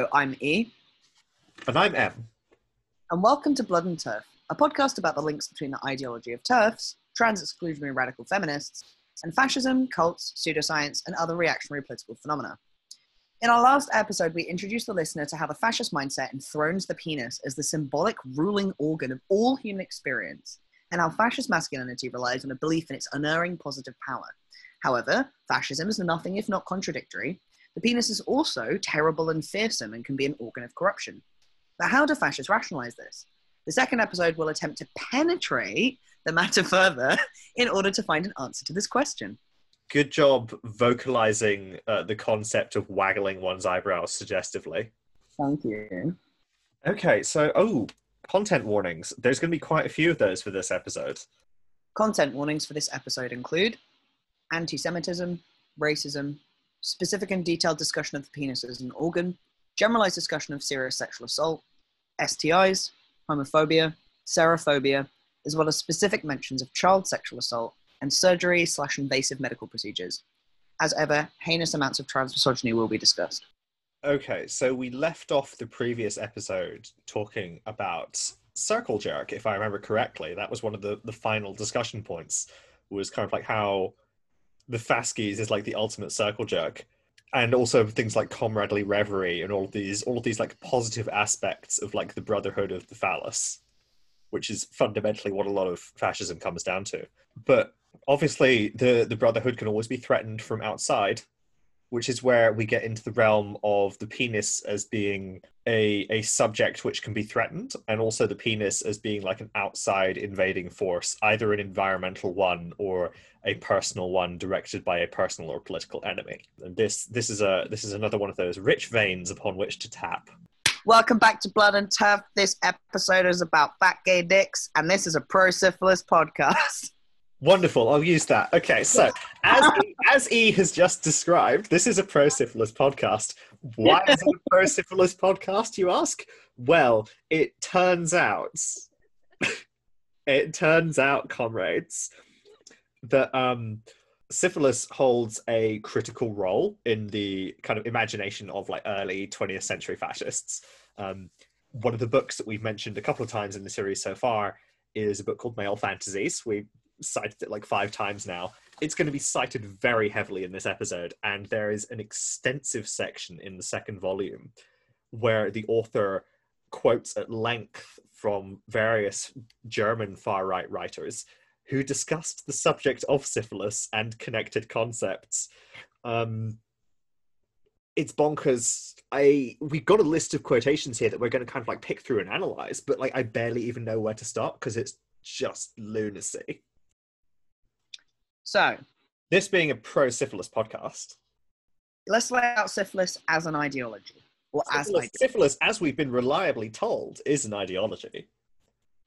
Hello, I'm E, And I'm M. and welcome to Blood and Turf, a podcast about the links between the ideology of turfs, trans exclusionary radical feminists, and fascism, cults, pseudoscience, and other reactionary political phenomena. In our last episode, we introduced the listener to how the fascist mindset enthrones the penis as the symbolic ruling organ of all human experience, and how fascist masculinity relies on a belief in its unerring positive power. However, fascism is nothing if not contradictory. The penis is also terrible and fearsome and can be an organ of corruption. But how do fascists rationalize this? The second episode will attempt to penetrate the matter further in order to find an answer to this question. Good job vocalizing uh, the concept of waggling one's eyebrows suggestively. Thank you. Okay, so, oh, content warnings. There's going to be quite a few of those for this episode. Content warnings for this episode include anti Semitism, racism, specific and detailed discussion of the penis as an organ, generalized discussion of serious sexual assault, STIs, homophobia, serophobia, as well as specific mentions of child sexual assault and surgery slash invasive medical procedures. As ever, heinous amounts of trans misogyny will be discussed. Okay, so we left off the previous episode talking about circle jerk, if I remember correctly. That was one of the, the final discussion points, was kind of like how the Faskies is like the ultimate circle jerk. And also things like comradely reverie and all of these all of these like positive aspects of like the brotherhood of the phallus, which is fundamentally what a lot of fascism comes down to. But obviously the, the brotherhood can always be threatened from outside which is where we get into the realm of the penis as being a, a subject which can be threatened, and also the penis as being like an outside invading force, either an environmental one or a personal one directed by a personal or political enemy. And this this is a this is another one of those rich veins upon which to tap. Welcome back to Blood and Turf. This episode is about fat gay dicks, and this is a pro syphilis podcast. Wonderful. I'll use that. Okay, so as e, as E has just described, this is a pro syphilis podcast. Why is it a pro syphilis podcast? You ask. Well, it turns out, it turns out, comrades, that um, syphilis holds a critical role in the kind of imagination of like early 20th century fascists. Um, one of the books that we've mentioned a couple of times in the series so far is a book called Male Fantasies. We cited it like five times now. It's going to be cited very heavily in this episode, and there is an extensive section in the second volume where the author quotes at length from various German far right writers who discussed the subject of syphilis and connected concepts. Um, it's bonkers. I we got a list of quotations here that we're going to kind of like pick through and analyze, but like I barely even know where to start because it's just lunacy. So, This being a pro syphilis podcast, let's lay out syphilis as an ideology. Or as an syphilis, syphilis, as we've been reliably told, is an ideology.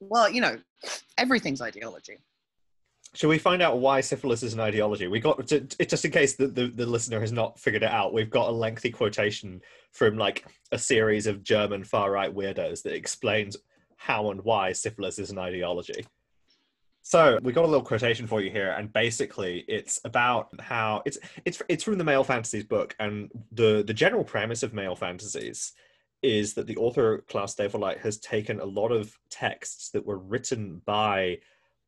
well, you know, everything's ideology. Shall we find out why syphilis is an ideology? We got to, just in case the, the, the listener has not figured it out. We've got a lengthy quotation from like a series of German far right weirdos that explains how and why syphilis is an ideology. So we got a little quotation for you here, and basically it's about how it's it's it's from the Male Fantasies book, and the the general premise of Male Fantasies is that the author Klaus Theweleit has taken a lot of texts that were written by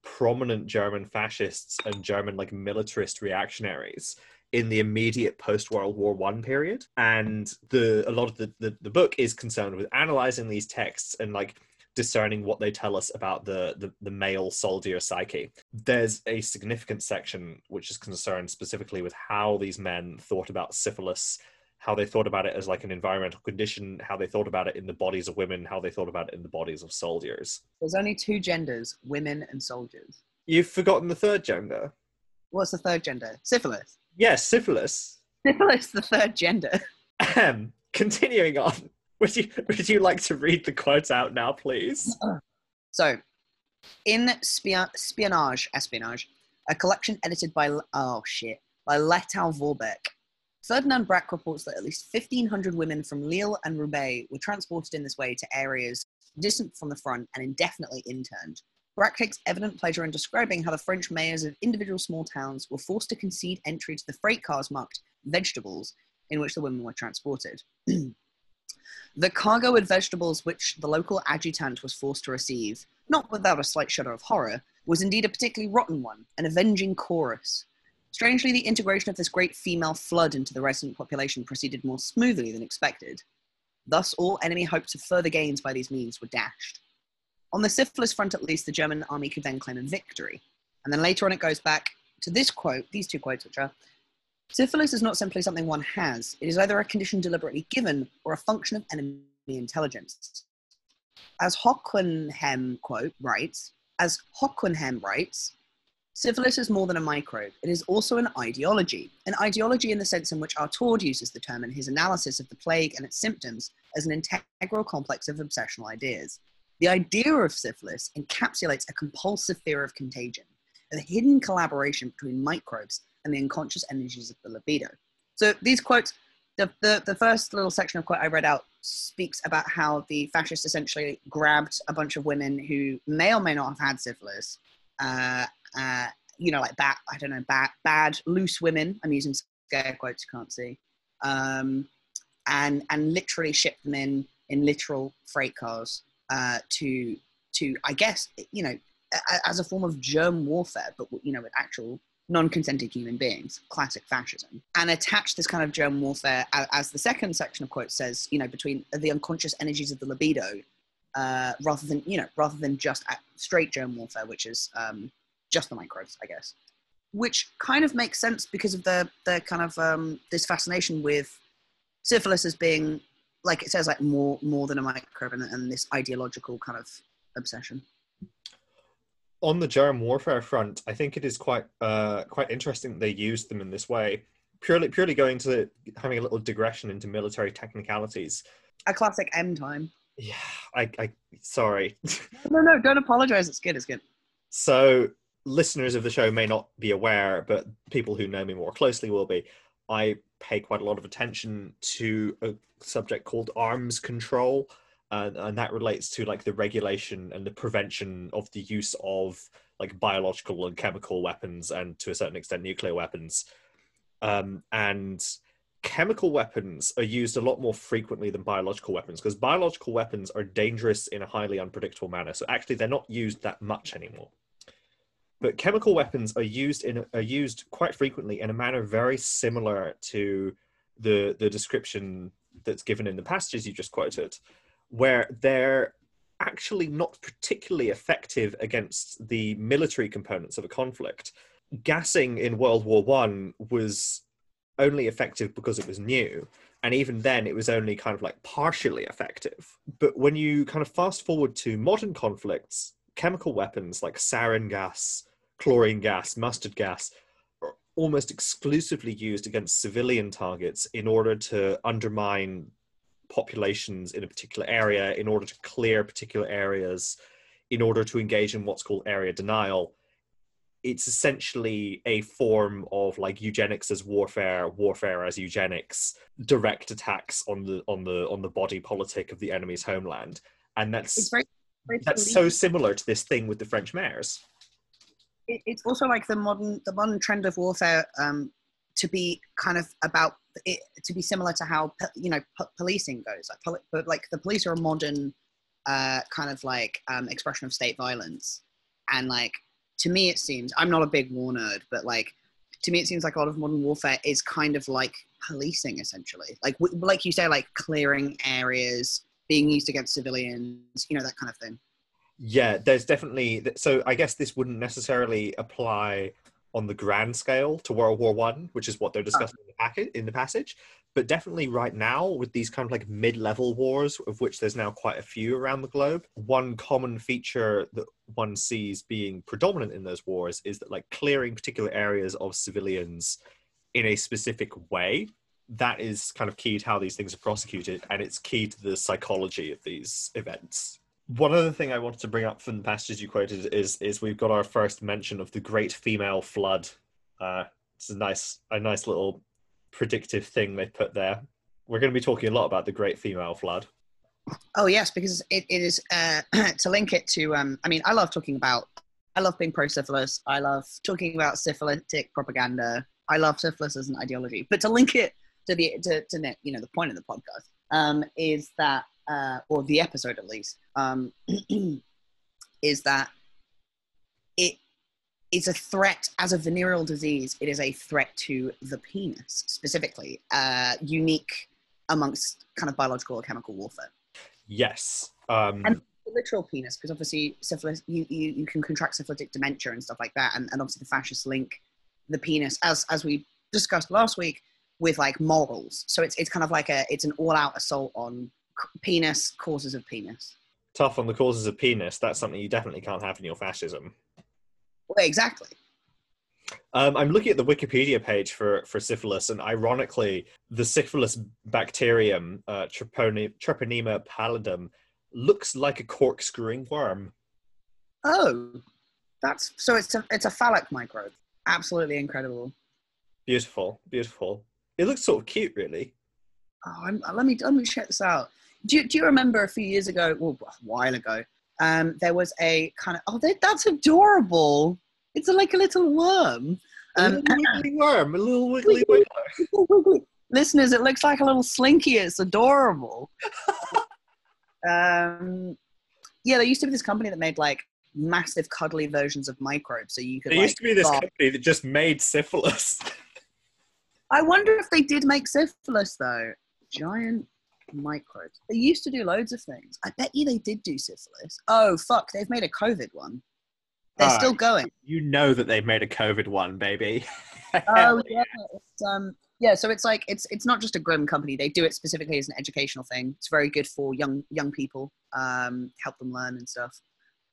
prominent German fascists and German like militarist reactionaries in the immediate post World War One period, and the a lot of the, the the book is concerned with analyzing these texts and like discerning what they tell us about the, the, the male soldier psyche. There's a significant section which is concerned specifically with how these men thought about syphilis, how they thought about it as like an environmental condition, how they thought about it in the bodies of women, how they thought about it in the bodies of soldiers. There's only two genders women and soldiers. You've forgotten the third gender. What's the third gender? Syphilis. Yes, syphilis. Syphilis, the third gender. Continuing on. Would you would you like to read the quote out now, please? So, in Spion- Spionage, Espionage, a collection edited by, oh shit, by Lettow-Vorbeck, Ferdinand Brack reports that at least 1,500 women from Lille and Roubaix were transported in this way to areas distant from the front and indefinitely interned. Brack takes evident pleasure in describing how the French mayors of individual small towns were forced to concede entry to the freight cars marked vegetables in which the women were transported. The cargo of vegetables which the local adjutant was forced to receive, not without a slight shudder of horror, was indeed a particularly rotten one, an avenging chorus. Strangely, the integration of this great female flood into the resident population proceeded more smoothly than expected. Thus, all enemy hopes of further gains by these means were dashed. On the syphilis front, at least, the German army could then claim a victory. And then later on, it goes back to this quote, these two quotes, which are Syphilis is not simply something one has, it is either a condition deliberately given or a function of enemy intelligence. As Hocquenghem quote writes, as Hocquenghem writes, syphilis is more than a microbe. It is also an ideology, an ideology in the sense in which Artaud uses the term in his analysis of the plague and its symptoms as an integral complex of obsessional ideas. The idea of syphilis encapsulates a compulsive fear of contagion, a hidden collaboration between microbes and the unconscious energies of the libido. So these quotes, the, the, the first little section of quote I read out speaks about how the fascists essentially grabbed a bunch of women who may or may not have had syphilis, uh, uh, you know, like bad, I don't know, bad, bad loose women. I'm using scare quotes, you can't see, um, and and literally shipped them in in literal freight cars uh, to to I guess you know as a form of germ warfare, but you know with actual non-consenting human beings, classic fascism, and attach this kind of germ warfare as the second section of quotes says, you know, between the unconscious energies of the libido, uh, rather than you know, rather than just straight germ warfare, which is um, just the microbes, I guess, which kind of makes sense because of the the kind of um, this fascination with syphilis as being like it says like more more than a microbe and, and this ideological kind of obsession on the germ warfare front, I think it is quite uh, quite interesting that they used them in this way. Purely purely going to having a little digression into military technicalities. A classic M time. Yeah, I, I sorry. no, no, don't apologize. It's good. It's good. So listeners of the show may not be aware, but people who know me more closely will be. I pay quite a lot of attention to a subject called arms control and, and that relates to like the regulation and the prevention of the use of like biological and chemical weapons and to a certain extent nuclear weapons. Um, and chemical weapons are used a lot more frequently than biological weapons because biological weapons are dangerous in a highly unpredictable manner. So actually they're not used that much anymore. But chemical weapons are used in are used quite frequently in a manner very similar to the the description that's given in the passages you just quoted where they're actually not particularly effective against the military components of a conflict. Gassing in World War One was only effective because it was new. And even then, it was only kind of like partially effective. But when you kind of fast forward to modern conflicts, chemical weapons like sarin gas, chlorine gas, mustard gas are almost exclusively used against civilian targets in order to undermine populations in a particular area in order to clear particular areas in order to engage in what's called area denial. It's essentially a form of like eugenics as warfare warfare as eugenics direct attacks on the on the on the body politic of the enemy's homeland. And that's very, very that's so similar to this thing with the french mayors. It's also like the modern the modern trend of warfare um, to be kind of about it to be similar to how you know policing goes. Like, poli- but like the police are a modern uh, kind of like um, expression of state violence, and like to me it seems I'm not a big war nerd, but like to me it seems like a lot of modern warfare is kind of like policing essentially, like like you say, like clearing areas, being used against civilians, you know that kind of thing. Yeah, there's definitely so. I guess this wouldn't necessarily apply on the grand scale to World War One, which is what they're discussing in the packet in the passage. But definitely right now, with these kind of like mid-level wars, of which there's now quite a few around the globe, one common feature that one sees being predominant in those wars is that like clearing particular areas of civilians in a specific way. That is kind of key to how these things are prosecuted, and it's key to the psychology of these events one other thing I wanted to bring up from the passages you quoted is is we've got our first mention of the great female flood. Uh, it's a nice a nice little predictive thing they put there. We're going to be talking a lot about the great female flood. Oh yes, because it, it is uh, to link it to. Um, I mean, I love talking about. I love being pro syphilis. I love talking about syphilitic propaganda. I love syphilis as an ideology. But to link it to the to, to you know the point of the podcast, um, is that, uh, or the episode at least, um, is that it is a threat as a venereal disease. It is a threat to the penis specifically, uh, unique amongst kind of biological or chemical warfare. Yes. Um, And literal penis, because obviously syphilis, you, you, you can contract syphilitic dementia and stuff like that, and, and obviously the fascists link the penis, as as we discussed last week, with like morals. So it's it's kind of like a it's an all out assault on penis causes of penis. tough on the causes of penis. That's something you definitely can't have in your fascism. Well, exactly. Um, I'm looking at the Wikipedia page for, for syphilis, and ironically, the syphilis bacterium, uh, Trepone- Treponema pallidum, looks like a corkscrewing worm. Oh, that's so it's a it's a phallic microbe. Absolutely incredible. Beautiful, beautiful. It looks sort of cute, really. Oh, I'm, let me let me check this out. Do you, do you remember a few years ago, well, a while ago, um, there was a kind of oh, that, that's adorable. It's like a little worm. A Um, little wiggly worm, a little wiggly wiggler. Listeners, it looks like a little slinky. It's adorable. um, yeah, there used to be this company that made like massive cuddly versions of microbes, so you could. There like, used to be this bark- company that just made syphilis. I wonder if they did make syphilis though. Giant microbes. They used to do loads of things. I bet you they did do syphilis. Oh fuck, they've made a COVID one. They're still going. you know that they've made a COVID one, baby. Oh yeah, it's, um, yeah. So it's like it's it's not just a grim company. They do it specifically as an educational thing. It's very good for young young people. Um, help them learn and stuff.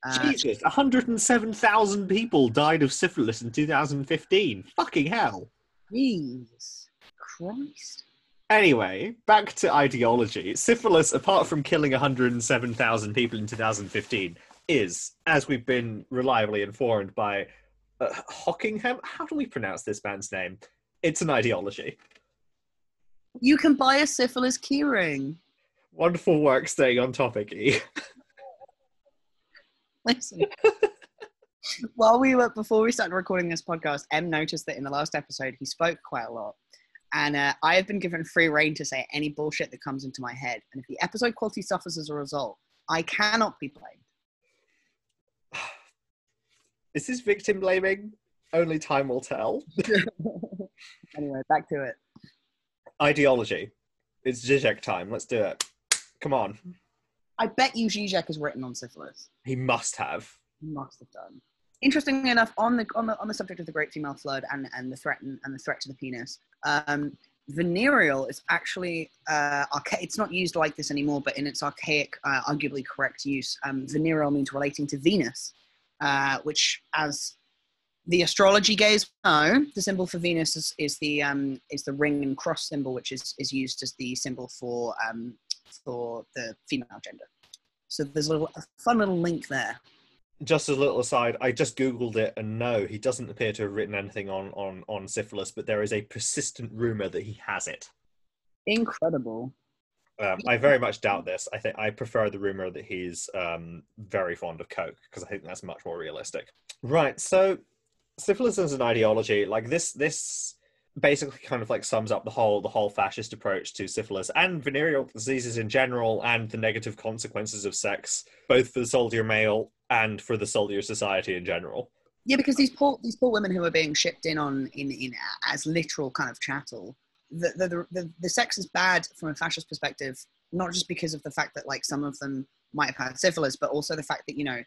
Uh, Jesus, 107,000 people died of syphilis in 2015. Fucking hell. Jesus Christ. Anyway, back to ideology. Syphilis, apart from killing 107,000 people in 2015, is, as we've been reliably informed by uh, Hocquenghem, how do we pronounce this man's name? It's an ideology. You can buy a syphilis keyring. Wonderful work staying on topic, E. Listen. While we were before we started recording this podcast, M noticed that in the last episode he spoke quite a lot, and uh, I have been given free reign to say any bullshit that comes into my head. And if the episode quality suffers as a result, I cannot be blamed. Is this victim blaming? Only time will tell. anyway, back to it. Ideology. It's Zizek time. Let's do it. Come on. I bet you Zizek has written on syphilis. He must have. He must have done. Interestingly enough, on the on the on the subject of the great female flood and and the threat and, and the threat to the penis, um, venereal is actually uh, archa- It's not used like this anymore, but in its archaic, uh, arguably correct use, um, venereal means relating to Venus, uh, which, as the astrology gays know, the symbol for Venus is, is the um, is the ring and cross symbol, which is is used as the symbol for um, for the female gender. So there's a, little, a fun little link there. Just as a little aside, I just googled it, and no, he doesn't appear to have written anything on on on syphilis. But there is a persistent rumor that he has it. Incredible. Um, I very much doubt this. I think I prefer the rumor that he's um, very fond of coke because I think that's much more realistic. Right. So, syphilis as an ideology, like this, this basically kind of like sums up the whole the whole fascist approach to syphilis and venereal diseases in general, and the negative consequences of sex, both for the soldier male and for the soldier society in general. Yeah, because these poor these poor women who are being shipped in on in, in as literal kind of chattel. The, the, the, the, the sex is bad from a fascist perspective, not just because of the fact that like some of them might have had syphilis, but also the fact that you know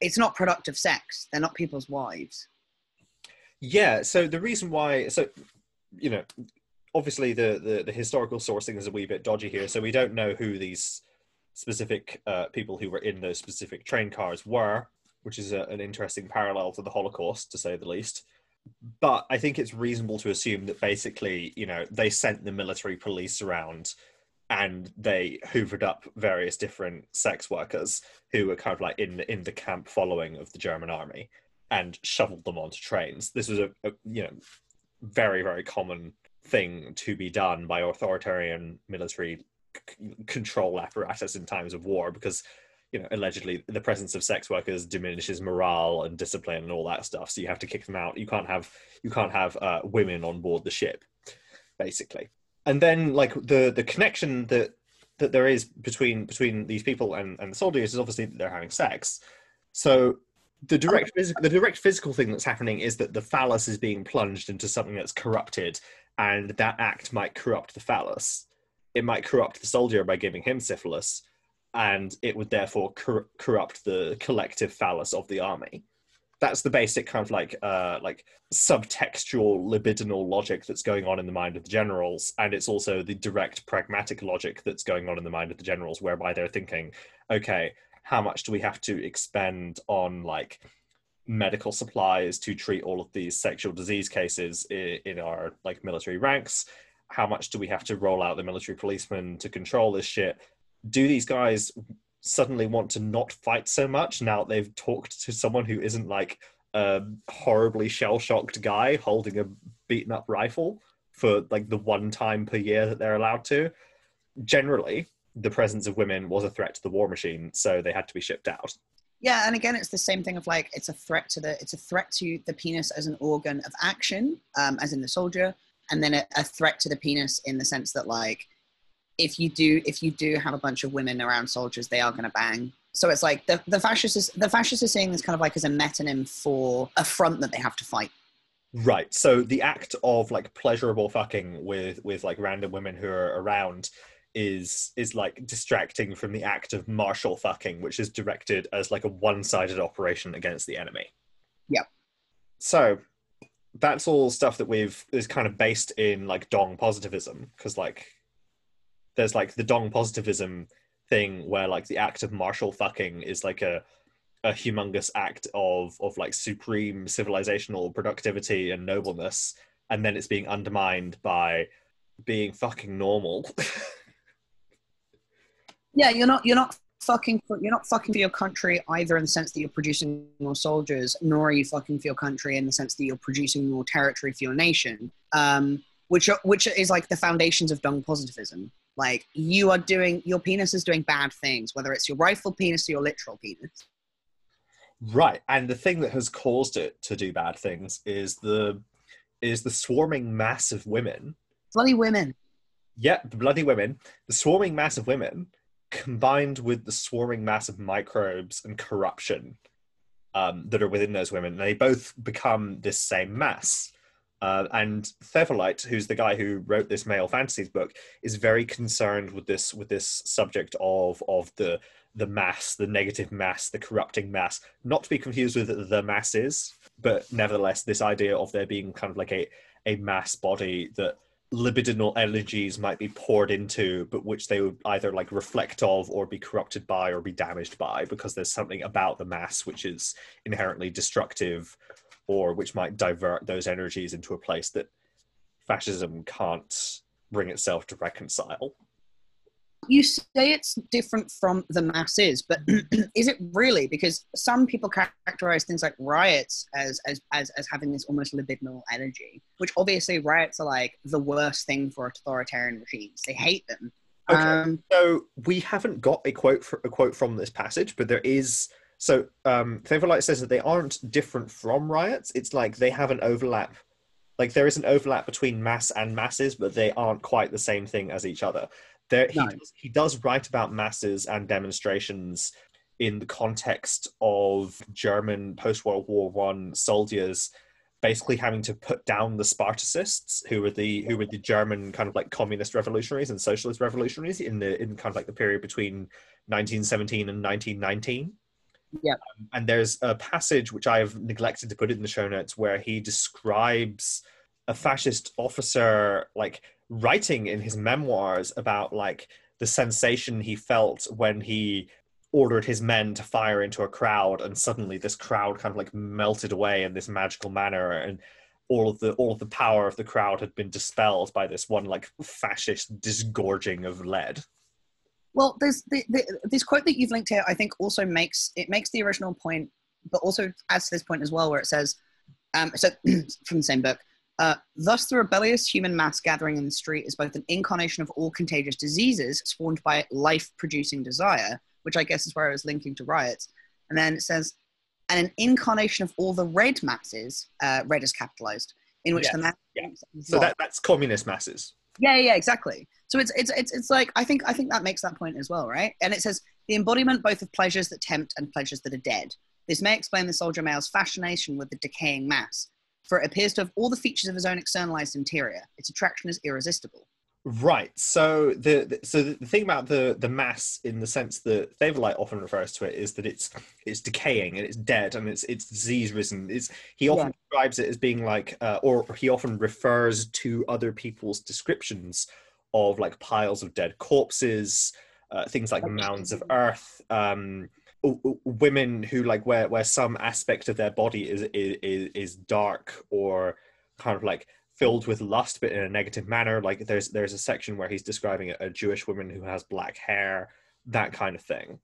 it's not productive sex. They're not people's wives. Yeah. So the reason why, so you know, obviously the the, the historical sourcing is a wee bit dodgy here, so we don't know who these specific uh, people who were in those specific train cars were, which is a, an interesting parallel to the Holocaust, to say the least. But I think it's reasonable to assume that basically, you know, they sent the military police around and they hoovered up various different sex workers who were kind of like in the, in the camp following of the German army and shoveled them onto trains. This was a, a you know very very common thing to be done by authoritarian military c- control apparatus in times of war because you know allegedly the presence of sex workers diminishes morale and discipline and all that stuff. So you have to kick them out. You can't have you can't have uh, women on board the ship basically. And then like the the connection that that there is between between these people and, and the soldiers is obviously that they're having sex. So the direct physical the direct physical thing that's happening is that the phallus is being plunged into something that's corrupted, and that act might corrupt the phallus. It might corrupt the soldier by giving him syphilis, and it would therefore cor- corrupt the collective phallus of the army. That's the basic kind of like uh, like subtextual libidinal logic that's going on in the mind of the generals, and it's also the direct pragmatic logic that's going on in the mind of the generals, whereby they're thinking, okay, how much do we have to expend on like medical supplies to treat all of these sexual disease cases in, in our like military ranks? How much do we have to roll out the military policemen to control this shit? Do these guys suddenly want to not fight so much now they've talked to someone who isn't like a horribly shell shocked guy holding a beaten up rifle for like the one time per year that they're allowed to. Generally, the presence of women was a threat to the war machine, so they had to be shipped out. Yeah, and again, it's the same thing of like it's a threat to the it's a threat to the penis as an organ of action, um, as in the soldier, and then a, a threat to the penis in the sense that like if you do if you do have a bunch of women around soldiers, they are going to bang. So it's like the the fascists is, the fascists are seeing this kind of like as a metonym for a front that they have to fight. Right. So the act of like pleasurable fucking with with like random women who are around is is like distracting from the act of martial fucking, which is directed as like a one-sided operation against the enemy. Yeah. So that's all stuff that we've is kind of based in like dong positivism because like there's like the dong positivism thing where like the act of martial fucking is like a a humongous act of of like supreme civilizational productivity and nobleness and then it's being undermined by being fucking normal yeah you're not you're not fucking for, you're not fucking for your country either in the sense that you're producing more soldiers nor are you fucking for your country in the sense that you're producing more territory for your nation um, which are, which is like the foundations of dung positivism. Like you are doing your penis is doing bad things whether it's your rifle penis or your literal penis. Right and the thing that has caused it to do bad things is the is the swarming mass of women. Bloody women. Yeah the bloody women. The swarming mass of women combined with the swarming mass of microbes and corruption um, that are within those women, they both become this same mass. Uh, and Theweleit, who's the guy who wrote this male fantasies book, is very concerned with this with this subject of of the the mass, the negative mass, the corrupting mass, not to be confused with the masses, but nevertheless, this idea of there being kind of like a a mass body that libidinal energies might be poured into, but which they would either like reflect of or be corrupted by or be damaged by because there's something about the mass which is inherently destructive or which might divert those energies into a place that fascism can't bring itself to reconcile you say it's different from the masses, but is it really? Because some people characterize things like riots as, as, as, as having this almost libidinal energy, which obviously riots are like the worst thing for authoritarian regimes. They hate them. Okay. Um, so we haven't got a quote for, a quote from this passage, but there is. So um, Theweleit says that they aren't different from riots. It's like they have an overlap. Like there is an overlap between mass and masses, but they aren't quite the same thing as each other. There, he, no. does, he does write about masses and demonstrations in the context of German post World War One soldiers basically having to put down the Spartacists, who were the who were the German kind of like communist revolutionaries and socialist revolutionaries in the in kind of like the period between 1917 and 1919. Yeah. Um, and there's a passage which I have neglected to put in the show notes where he describes a fascist officer like writing in his memoirs about like the sensation he felt when he ordered his men to fire into a crowd and suddenly this crowd kind of like melted away in this magical manner and all of the all of the power of the crowd had been dispelled by this one like fascist disgorging of lead. Well there's the, the, this quote that you've linked here i think also makes it makes the original point but also adds to this point as well where it says um, so from the same book uh, thus, the rebellious human mass gathering in the street is both an incarnation of all contagious diseases spawned by life producing desire, which I guess is where I was linking to riots. And then it says, and an incarnation of all the red masses, uh, red is capitalized, in which yes. the mass. Yeah. So that, that's communist masses. Yeah, yeah, exactly. So it's it's it's it's like I think I think that makes that point as well, right? And it says the embodiment both of pleasures that tempt and pleasures that are dead. This may explain the soldier male's fascination with the decaying mass, for it appears to have all the features of his own externalized interior. Its attraction is irresistible. Right. So the, the so the thing about the the mass, in the sense that Theweleit often refers to it, is that it's it's decaying and it's dead and it's it's disease risen. It's he often Yeah. describes it as being like, uh, or he often refers to other people's descriptions of like piles of dead corpses, uh, things like mounds of earth. Um, women who like where where some aspect of their body is is is dark or kind of like filled with lust but in a negative manner like there's there's a section where he's describing a, a jewish woman who has black hair that kind of thing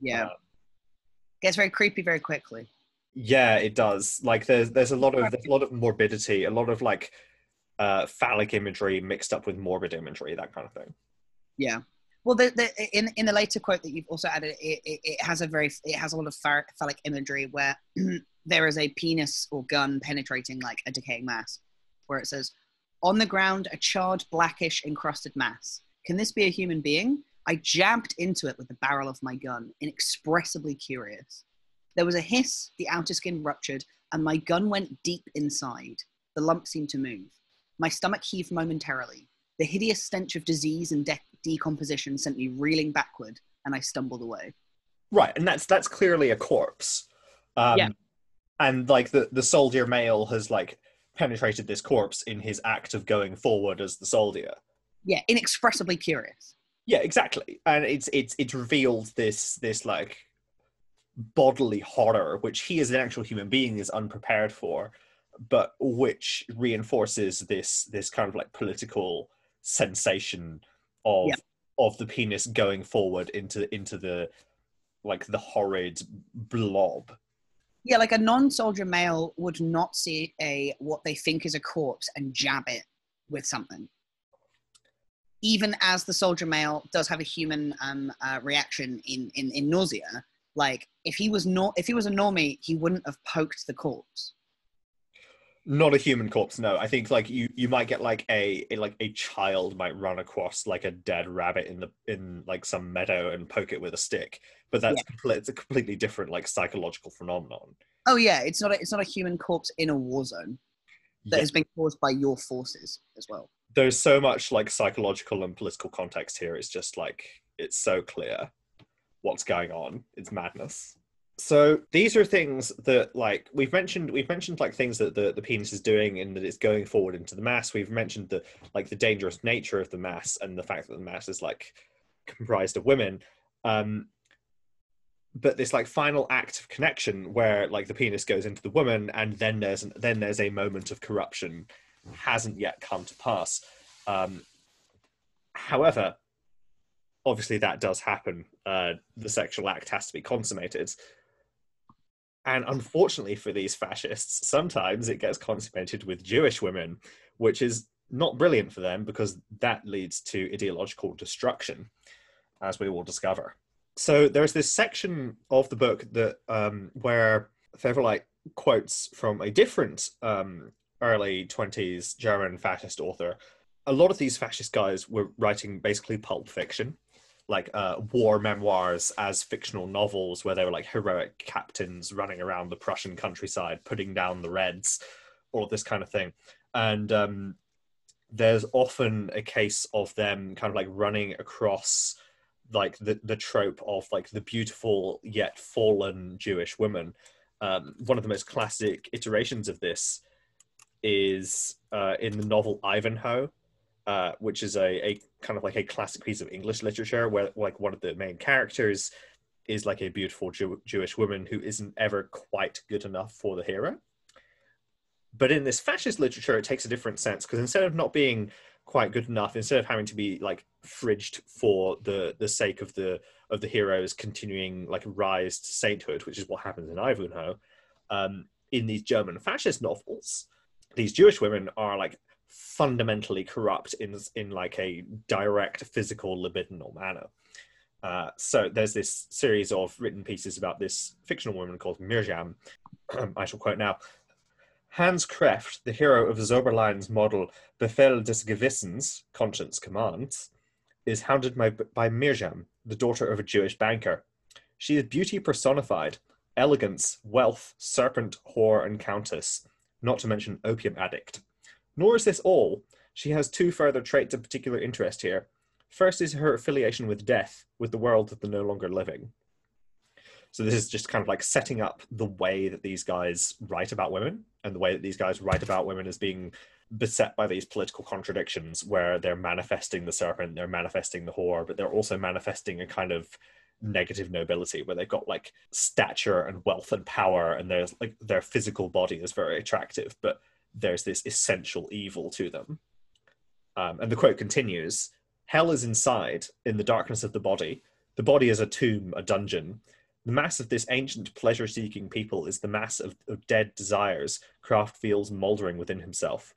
Yeah. Uh, Gets very creepy very quickly. yeah it does like there's there's a lot of there's a lot of morbidity a lot of like uh phallic imagery mixed up with morbid imagery that kind of thing Yeah. Well, the, the, in in the later quote that you've also added, it, it, it has a very it has a lot of phallic imagery where there is a penis or gun penetrating like a decaying mass, where it says, "On the ground, a charred, blackish, encrusted mass. Can this be a human being?" I jabbed into it with the barrel of my gun, inexpressibly curious. There was a hiss, the outer skin ruptured, and my gun went deep inside. The lump seemed to move. My stomach heaved momentarily. The hideous stench of disease and de- decomposition sent me reeling backward, and I stumbled away. right and that's that's clearly a corpse um Yeah. and like the the soldier male has like penetrated this corpse in his act of going forward as the soldier Yeah, inexpressibly curious. Yeah, exactly. And it's it's it's revealed this this like bodily horror which he as an actual human being is unprepared for, but which reinforces this this kind of like political sensation of Yeah. of the penis going forward into into the like the horrid blob. Yeah, like a non-soldier male would not see a what they think is a corpse and jab it with something. Even as the soldier male does have a human um, uh, reaction in, in in nausea, like if he was not if he was a normie, he wouldn't have poked the corpse. Not a human corpse, no. I think like you you might get like a, a like a child might run across like a dead rabbit in the in like some meadow and poke it with a stick, but that's Yeah. complete, it's a completely different like psychological phenomenon. Oh yeah, it's not a, it's not a human corpse in a war zone that Yeah. has been caused by your forces as well. There's so much like psychological and political context here. It's just like it's so clear what's going on. It's madness. So these are things that like we've mentioned we've mentioned like things that the, the penis is doing and that it's going forward into the mass. We've mentioned the like the dangerous nature of the mass and the fact that the mass is like comprised of women. Um but this like final act of connection where like the penis goes into the woman and then there's an, then there's a moment of corruption hasn't yet come to pass. Um, however, obviously that does happen. Uh, the sexual act has to be consummated. And unfortunately for these fascists, sometimes it gets consummated with Jewish women, which is not brilliant for them because that leads to ideological destruction, as we will discover. So there's this section of the book that um, where Theweleit quotes from a different um, early 20s German fascist author. A lot of these fascist guys were writing basically pulp fiction, like uh, war memoirs as fictional novels where they were like heroic captains running around the Prussian countryside, putting down the Reds, all this kind of thing. And um, there's often a case of them kind of like running across like the, the trope of like the beautiful yet fallen Jewish woman. Um, one of the most classic iterations of this is uh, in the novel Ivanhoe, uh, which is a, a kind of like a classic piece of English literature where like one of the main characters is like a beautiful Jew- Jewish woman who isn't ever quite good enough for the hero. But in this fascist literature, it takes a different sense because instead of not being quite good enough, instead of having to be like fridged for the the sake of the of the hero's continuing like rise to sainthood, which is what happens in Ivanhoe, um, in these German fascist novels, these Jewish women are like fundamentally corrupt in in like a direct physical libidinal manner. Uh, so there's this series of written pieces about this fictional woman called Mirjam. I shall quote now. Hans Kraft, the hero of Zoberlein's model Befehl des Gewissens, conscience commands, is hounded by, by Mirjam, the daughter of a Jewish banker. She is beauty personified, elegance, wealth, serpent, whore, and countess, not to mention opium addict. Nor is this all. She has two further traits of particular interest here. First is her affiliation with death, with the world of the no longer living. So this is just kind of like setting up the way that these guys write about women and the way that these guys write about women as being beset by these political contradictions where they're manifesting the serpent, they're manifesting the whore, but they're also manifesting a kind of negative nobility where they've got like stature and wealth and power and there's like their physical body is very attractive, but there's this essential evil to them. Um, and the quote continues Hell is inside, in the darkness of the body. The body is a tomb, a dungeon. The mass of this ancient pleasure seeking people is the mass of, of dead desires Kraft feels mouldering within himself.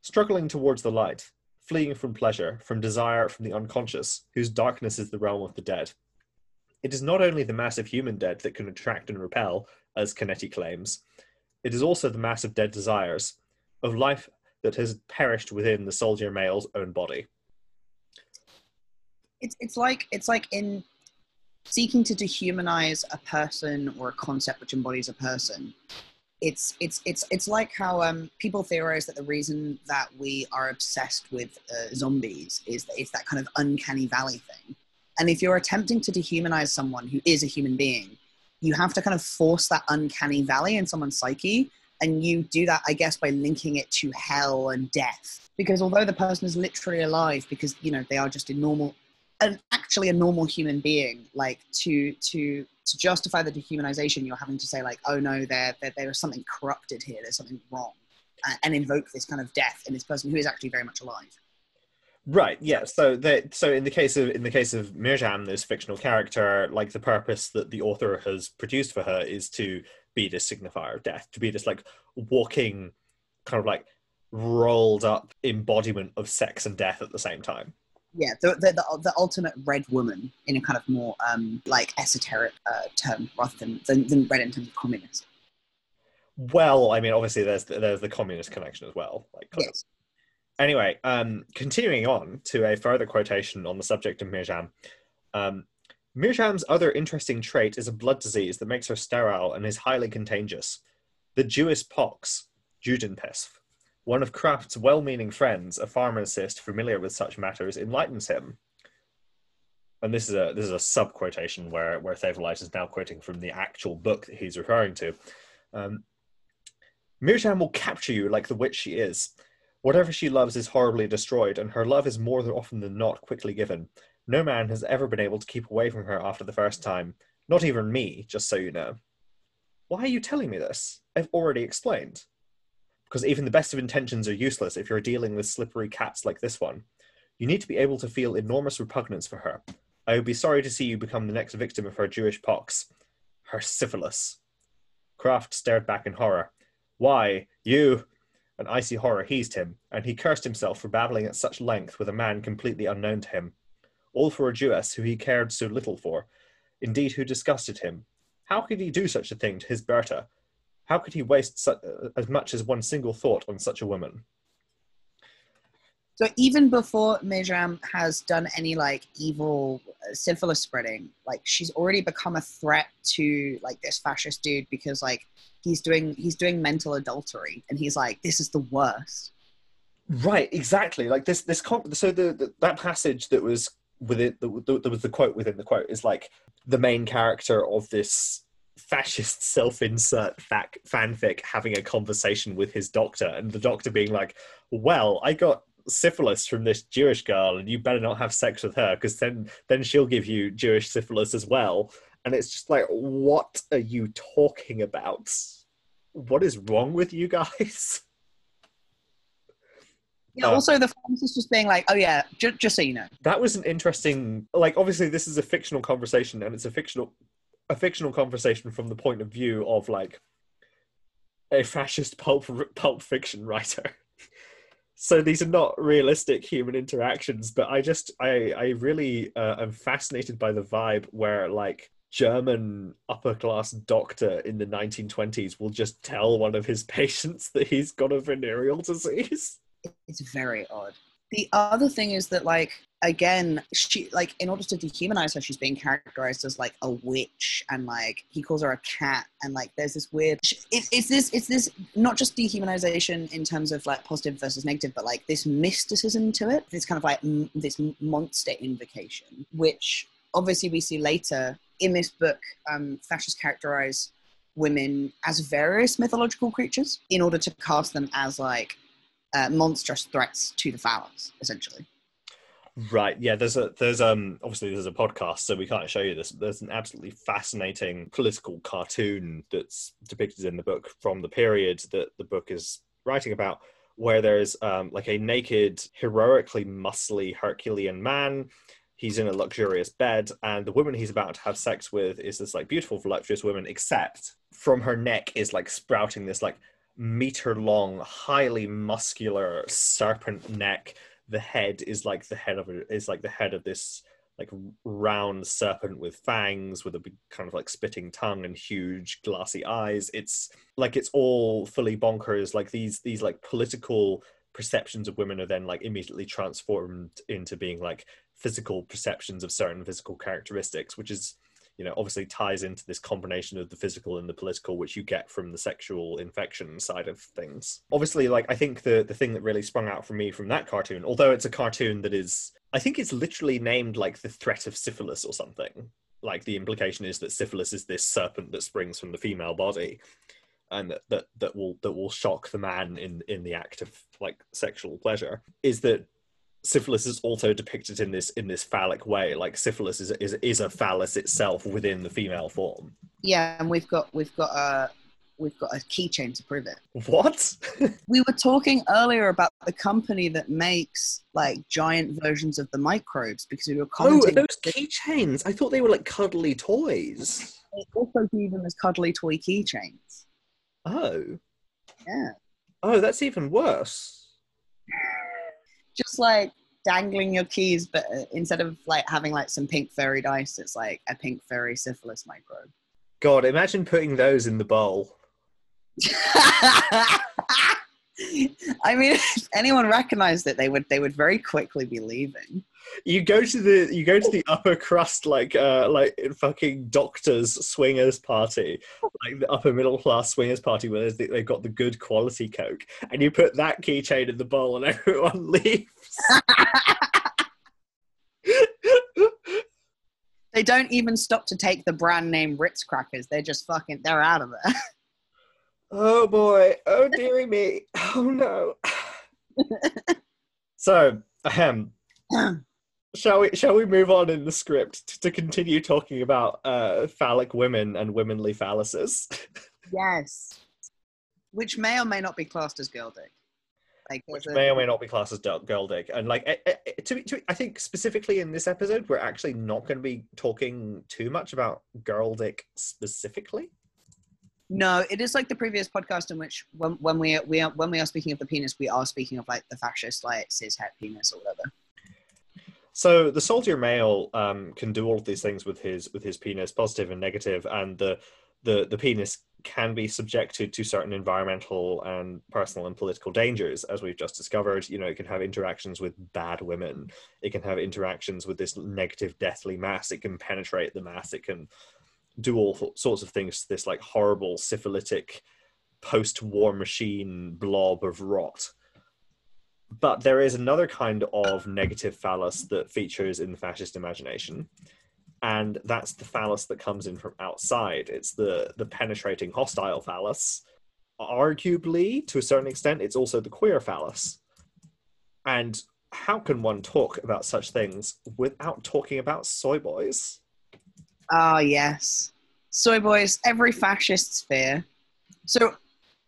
Struggling towards the light, fleeing from pleasure, from desire, from the unconscious, whose darkness is the realm of the dead. It is not only the mass of human dead that can attract and repel, as Canetti claims, it is also the mass of dead desires, of life that has perished within the soldier male's own body. It's, it's like it's like in seeking to dehumanize a person or a concept which embodies a person it's it's it's it's like how um, people theorize that the reason that we are obsessed with uh, zombies is that it's that kind of uncanny valley thing. And if you're attempting to dehumanize someone who is a human being, you have to kind of force that uncanny valley in someone's psyche, and you do that, I guess, by linking it to hell and death. Because although the person is literally alive, because you know they are just a normal actually a normal human being like to to to justify the dehumanization you're having to say like oh no there there, there is something corrupted here there's something wrong and invoke this kind of death in this person who is actually very much alive Right. Yeah. So that so in the case of in the case of Mirjam, this fictional character, like the purpose that the author has produced for her is to be this signifier of death, to be this like walking, kind of like rolled up embodiment of sex and death at the same time yeah, the, the, the, the, ultimate red woman in a kind of more um, like esoteric uh, term rather than, than, than red in terms of communist. Well, I mean, obviously there's there's the communist connection as well. Like, yes. Anyway, um, continuing on to a further quotation on the subject of Mirjam. Um, Mirjam's other interesting trait is a blood disease that makes her sterile and is highly contagious. The Jewish pox, Judenpest, one of Kraft's well meaning friends, a pharmacist familiar with such matters, enlightens him. And this is a this is a sub quotation where where Theweleit is now quoting from the actual book that he's referring to. Um, Mirjam will capture you like the witch she is. Whatever she loves is horribly destroyed, and her love is more than often than not quickly given. No man has ever been able to keep away from her after the first time. Not even me, just so you know. Why are you telling me this? I've already explained because even the best of intentions are useless if you're dealing with slippery cats like this one. You need to be able to feel enormous repugnance for her. I would be sorry to see you become the next victim of her Jewish pox. Her syphilis. Kraft stared back in horror. Why, you! An icy horror heized him, and he cursed himself for babbling at such length with a man completely unknown to him. All for a Jewess who he cared so little for, indeed who disgusted him. How could he do such a thing to his Berta, how could he waste uh, as much as one single thought on such a woman? So even before Mirjam has done any like evil uh, syphilis spreading, like she's already become a threat to like this fascist dude because like he's doing he's doing mental adultery and he's like this is the worst. Right, exactly. Like this this so the, the that passage that was within the, the, there was the quote within the quote is like the main character of this fascist self-insert fac- fanfic having a conversation with his doctor and the doctor being like well i got syphilis from this jewish girl and you better not have sex with her because then then she'll give you jewish syphilis as well and it's just like what are you talking about what is wrong with you guys yeah, uh, also the pharmacist just being like, "Oh yeah, just, just so you know." That was an interesting. Like, obviously, this is a fictional conversation, and it's a fictional a fictional conversation from the point of view of like a fascist pulp pulp fiction writer. so these are not realistic human interactions, but I just I I really uh, am fascinated by the vibe where like German upper class doctor in the 1920s will just tell one of his patients that he's got a venereal disease. It's very odd. The other thing is that, like, again, she like in order to dehumanize her, she's being characterized as like a witch, and like he calls her a cat, and like there's this weird. It, it's this. It's this not just dehumanization in terms of like positive versus negative, but like this mysticism to it. This kind of like m- this monster invocation, which obviously we see later in this book. Um, fascists characterize women as various mythological creatures in order to cast them as like uh, monstrous threats to the phallus, essentially. Right. Yeah. There's a there's um obviously there's a podcast, so we can't show you this. There's an absolutely fascinating political cartoon that's depicted in the book from the period that the book is writing about, where there's um like a naked, heroically muscly Herculean man. He's in a luxurious bed, and the woman he's about to have sex with is this like beautiful, voluptuous woman, except from her neck is like sprouting this like meter long, highly muscular serpent neck. The head is like the head of a, is like the head of this like round serpent with fangs with a big kind of like spitting tongue and huge glassy eyes. It's like it's all fully bonkers. Like these these like political perceptions of women are then like immediately transformed into being like physical perceptions of certain physical characteristics which is you know obviously ties into this combination of the physical and the political which you get from the sexual infection side of things. Obviously like i think the the thing that really sprung out for me from that cartoon although it's a cartoon that is i think it's literally named like the threat of syphilis or something. Like the implication is that syphilis is this serpent that springs from the female body and that, that that will that will shock the man in in the act of like sexual pleasure is that syphilis is also depicted in this in this phallic way like syphilis is is, is a phallus itself within the female form. Yeah and we've got we've got a we've got a keychain to prove it. What? We were talking earlier about the company that makes like giant versions of the microbes because we were oh, commenting oh those keychains? I thought they were like cuddly toys. They also do them as cuddly toy keychains. Oh. Yeah. Oh that's even worse just like dangling your keys, but uh, instead of like having like some pink fairy dice, it's like a pink fairy syphilis microbe. God, imagine putting those in the bowl. I mean, if anyone recognized it, they would they would very quickly be leaving. You go to the you go to the upper crust like uh like fucking doctors swingers party, like the upper middle class swingers party where the, they've got the good quality coke, and you put that keychain in the bowl and everyone leaves. they don't even stop to take the brand name Ritz crackers. They're just fucking they're out of there. Oh boy. Oh dearie me. Oh no. so, um, shall we shall we move on in the script to continue talking about uh, phallic women and womanly phalluses? yes. Which may or may not be classed as girl dick. Like, Which may or may not be classed as girl dick, and like eh, eh, eh, to, to, I think specifically in this episode, we're actually not going to be talking too much about girl dick specifically. No, it is like the previous podcast in which when, when we we are when we are speaking of the penis, we are speaking of like the fascist like cis het penis or whatever. So the soldier male um, can do all of these things with his with his penis, positive and negative, and the the the penis can be subjected to certain environmental and personal and political dangers, as we've just discovered. You know, it can have interactions with bad women. It can have interactions with this negative, deathly mass. It can penetrate the mass. It can do all sorts of things to this like horrible syphilitic post-war machine blob of rot. But there is another kind of negative phallus that features in the fascist imagination and that's the phallus that comes in from outside. It's the the penetrating hostile phallus. Arguably to a certain extent it's also the queer phallus. And how can one talk about such things without talking about soy boys Ah, oh, yes. Soy boys, every fascist's fear. So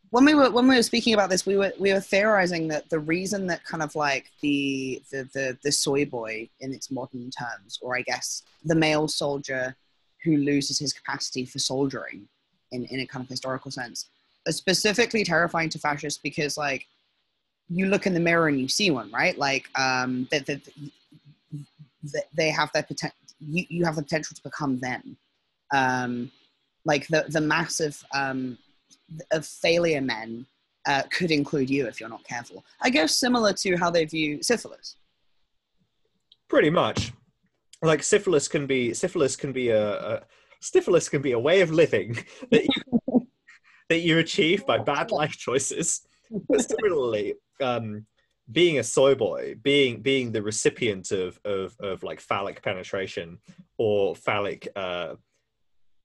when we were when we were speaking about this, we were we were theorizing that the reason that kind of like the the the, the soy boy in its modern terms, or I guess the male soldier who loses his capacity for soldiering in, in a kind of historical sense, is specifically terrifying to fascists because like you look in the mirror and you see one, right? Like um, that, that, they have their potential you, you have the potential to become them um, like the the massive um, of failure men uh, could include you if you're not careful. I guess similar to how they view syphilis. Pretty much, like syphilis can be syphilis can be a, a syphilis can be a way of living that you, that you achieve by bad life choices. But similarly, um, being a soy boy, being being the recipient of of, of like phallic penetration or phallic uh,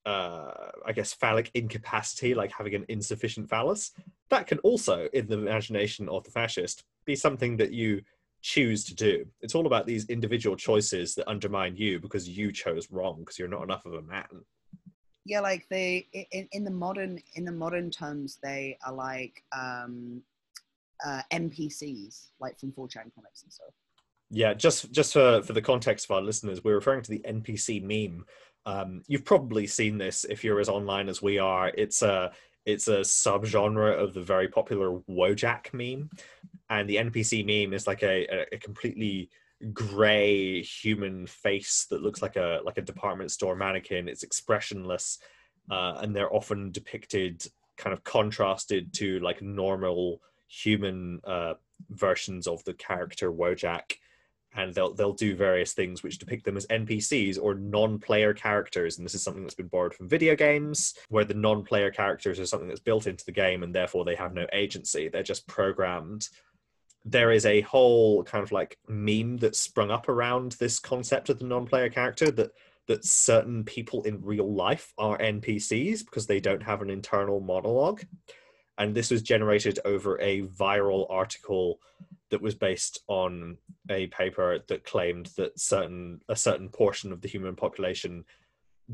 uh, I guess phallic incapacity, like having an insufficient phallus, that can also, in the imagination of the fascist, be something that you choose to do. It's all about these individual choices that undermine you because you chose wrong because you're not enough of a man. Yeah, like they in, in the modern in the modern terms, they are like um, uh, NPCs, like from 4chan comics and stuff. Yeah, just just for for the context of our listeners, we're referring to the NPC meme. Um, you've probably seen this if you're as online as we are. It's a it's a subgenre of the very popular Wojak meme, and the NPC meme is like a, a completely gray human face that looks like a like a department store mannequin. It's expressionless, uh, and they're often depicted kind of contrasted to like normal human uh, versions of the character Wojak and they'll they'll do various things which depict them as NPCs or non-player characters, and this is something that's been borrowed from video games, where the non-player characters are something that's built into the game, and therefore they have no agency; they're just programmed. There is a whole kind of like meme that sprung up around this concept of the non-player character that that certain people in real life are NPCs because they don't have an internal monologue, and this was generated over a viral article that was based on a paper that claimed that certain a certain portion of the human population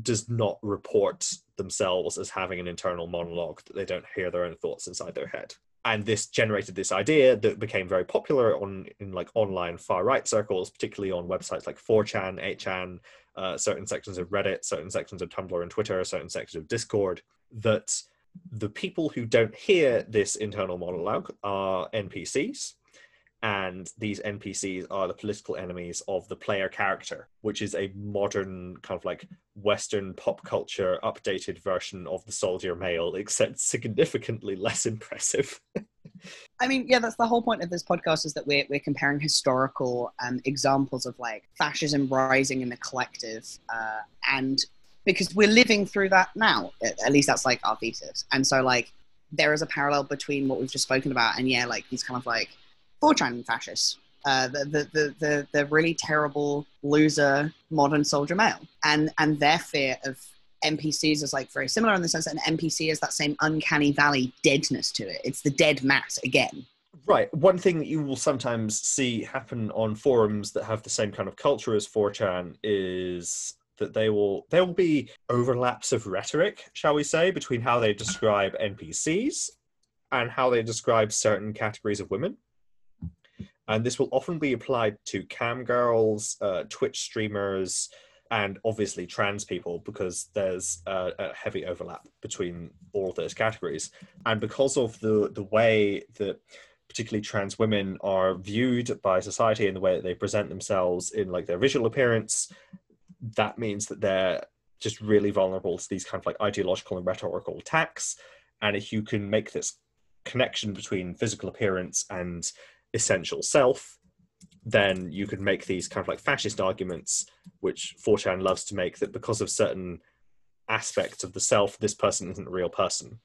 does not report themselves as having an internal monologue that they don't hear their own thoughts inside their head. And this generated this idea that became very popular on in like online far right circles particularly on websites like 4chan 8chan uh, certain sections of reddit certain sections of tumblr and twitter certain sections of discord that the people who don't hear this internal monologue are npcs and these NPCs are the political enemies of the player character, which is a modern kind of like Western pop culture updated version of the soldier male, except significantly less impressive. I mean, yeah, that's the whole point of this podcast is that we're, we're comparing historical um, examples of like fascism rising in the collective uh, and because we're living through that now, at least that's like our thesis. And so like there is a parallel between what we've just spoken about and yeah, like these kind of like 4chan fascists. Uh, the, the, the, the, the really terrible loser modern soldier male. And and their fear of npcs is like very similar in the sense that an npc is that same uncanny valley deadness to it. It's the dead mass again. Right. One thing that you will sometimes see happen on forums that have the same kind of culture as 4chan is that they will there will be overlaps of rhetoric shall we say between how they describe npcs and how they describe certain categories of women and this will often be applied to cam girls, uh, Twitch streamers, and obviously trans people because there's a, a, heavy overlap between all of those categories. And because of the the way that particularly trans women are viewed by society and the way that they present themselves in like their visual appearance, that means that they're just really vulnerable to these kind of like ideological and rhetorical attacks. And if you can make this connection between physical appearance and essential self, then you could make these kind of like fascist arguments, which 4chan loves to make, that because of certain aspects of the self, this person isn't a real person.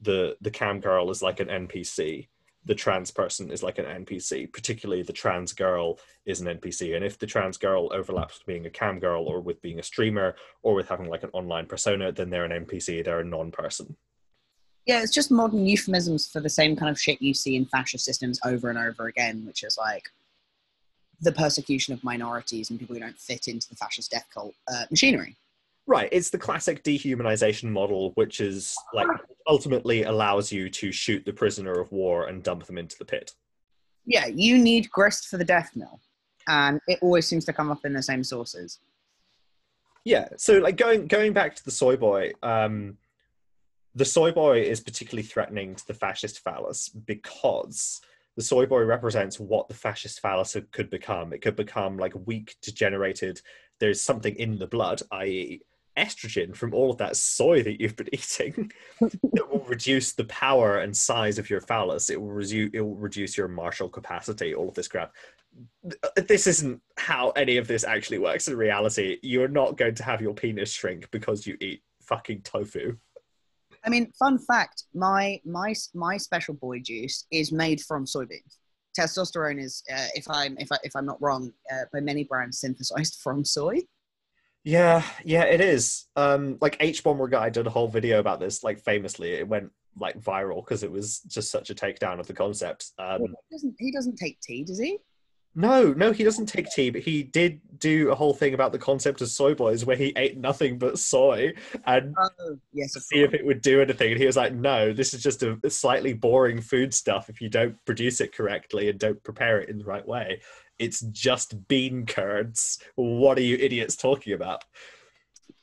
The the cam girl is like an NPC. The trans person is like an NPC. Particularly, the trans girl is an NPC. And if the trans girl overlaps with being a cam girl, or with being a streamer, or with having like an online persona, then they're an NPC. They're a non-person. Yeah, it's just modern euphemisms for the same kind of shit you see in fascist systems over and over again, which is like the persecution of minorities and people who don't fit into the fascist death cult uh, machinery. Right, it's the classic dehumanization model, which is like ultimately allows you to shoot the prisoner of war and dump them into the pit. Yeah, you need grist for the death mill, and it always seems to come up in the same sources. Yeah, so like going going back to the soy boy, um, the soy boy is particularly threatening to the fascist phallus because the soy boy represents what the fascist phallus could become. It could become like weak, degenerated. There's something in the blood, i.e., estrogen from all of that soy that you've been eating that will reduce the power and size of your phallus. It will reduce it will reduce your martial capacity. All of this crap. This isn't how any of this actually works in reality. You're not going to have your penis shrink because you eat fucking tofu. I mean, fun fact: my my my special boy juice is made from soybeans. Testosterone is, uh, if I'm if I if I'm not wrong, uh, by many brands synthesized from soy. Yeah, yeah, it is. Um, like Hbomberguy did a whole video about this. Like famously, it went like viral because it was just such a takedown of the concept. Um, he doesn't he doesn't take tea, does he? No, no, he doesn't take tea, but he did do a whole thing about the concept of soy boys where he ate nothing but soy and Oh, yes, of see if it would do anything. And he was like, no, this is just a slightly boring food stuff if you don't produce it correctly and don't prepare it in the right way. It's just bean curds. What are you idiots talking about?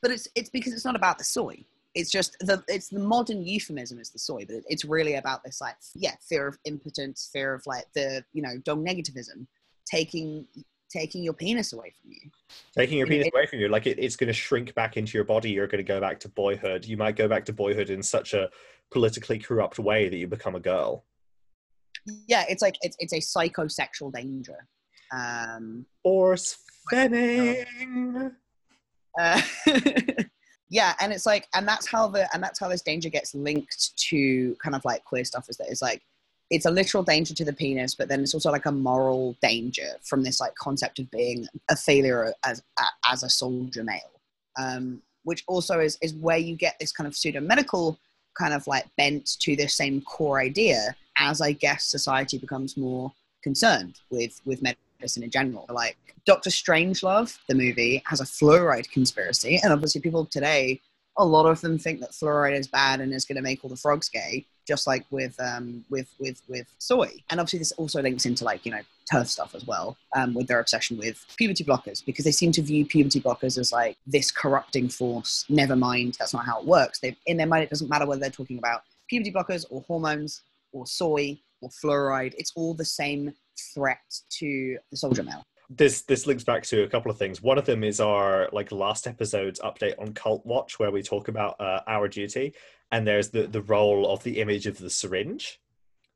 But it's it's because it's not about the soy. It's just the it's the modern euphemism is the soy, but it's really about this like yeah fear of impotence, fear of like the you know dog negativism, taking taking your penis away from you. Taking your You know, penis it- away from you, like it, it's going to shrink back into your body. You're going to go back to boyhood. You might go back to boyhood in such a politically corrupt way that you become a girl. Yeah, it's like it's it's a psychosexual danger. Um, Or spinning. uh, yeah and it's like and that's how the and that's how this danger gets linked to kind of like queer stuff is that it's like it's a literal danger to the penis but then it's also like a moral danger from this like concept of being a failure as as a soldier male um, which also is is where you get this kind of pseudo medical kind of like bent to this same core idea as i guess society becomes more concerned with with medicine in general like Doctor Strangelove, the movie, has a fluoride conspiracy, and obviously people today, a lot of them think that fluoride is bad and is going to make all the frogs gay, just like with um, with with with soy. And obviously this also links into like you know turf stuff as well, um, with their obsession with puberty blockers because they seem to view puberty blockers as like this corrupting force. Never mind, that's not how it works. They in their mind it doesn't matter whether they're talking about puberty blockers or hormones or soy or fluoride. It's all the same threat to the soldier male. this this links back to a couple of things. One of them is our like last episode's update on Cult Watch, where we talk about uh, our duty, and there's the the role of the image of the syringe.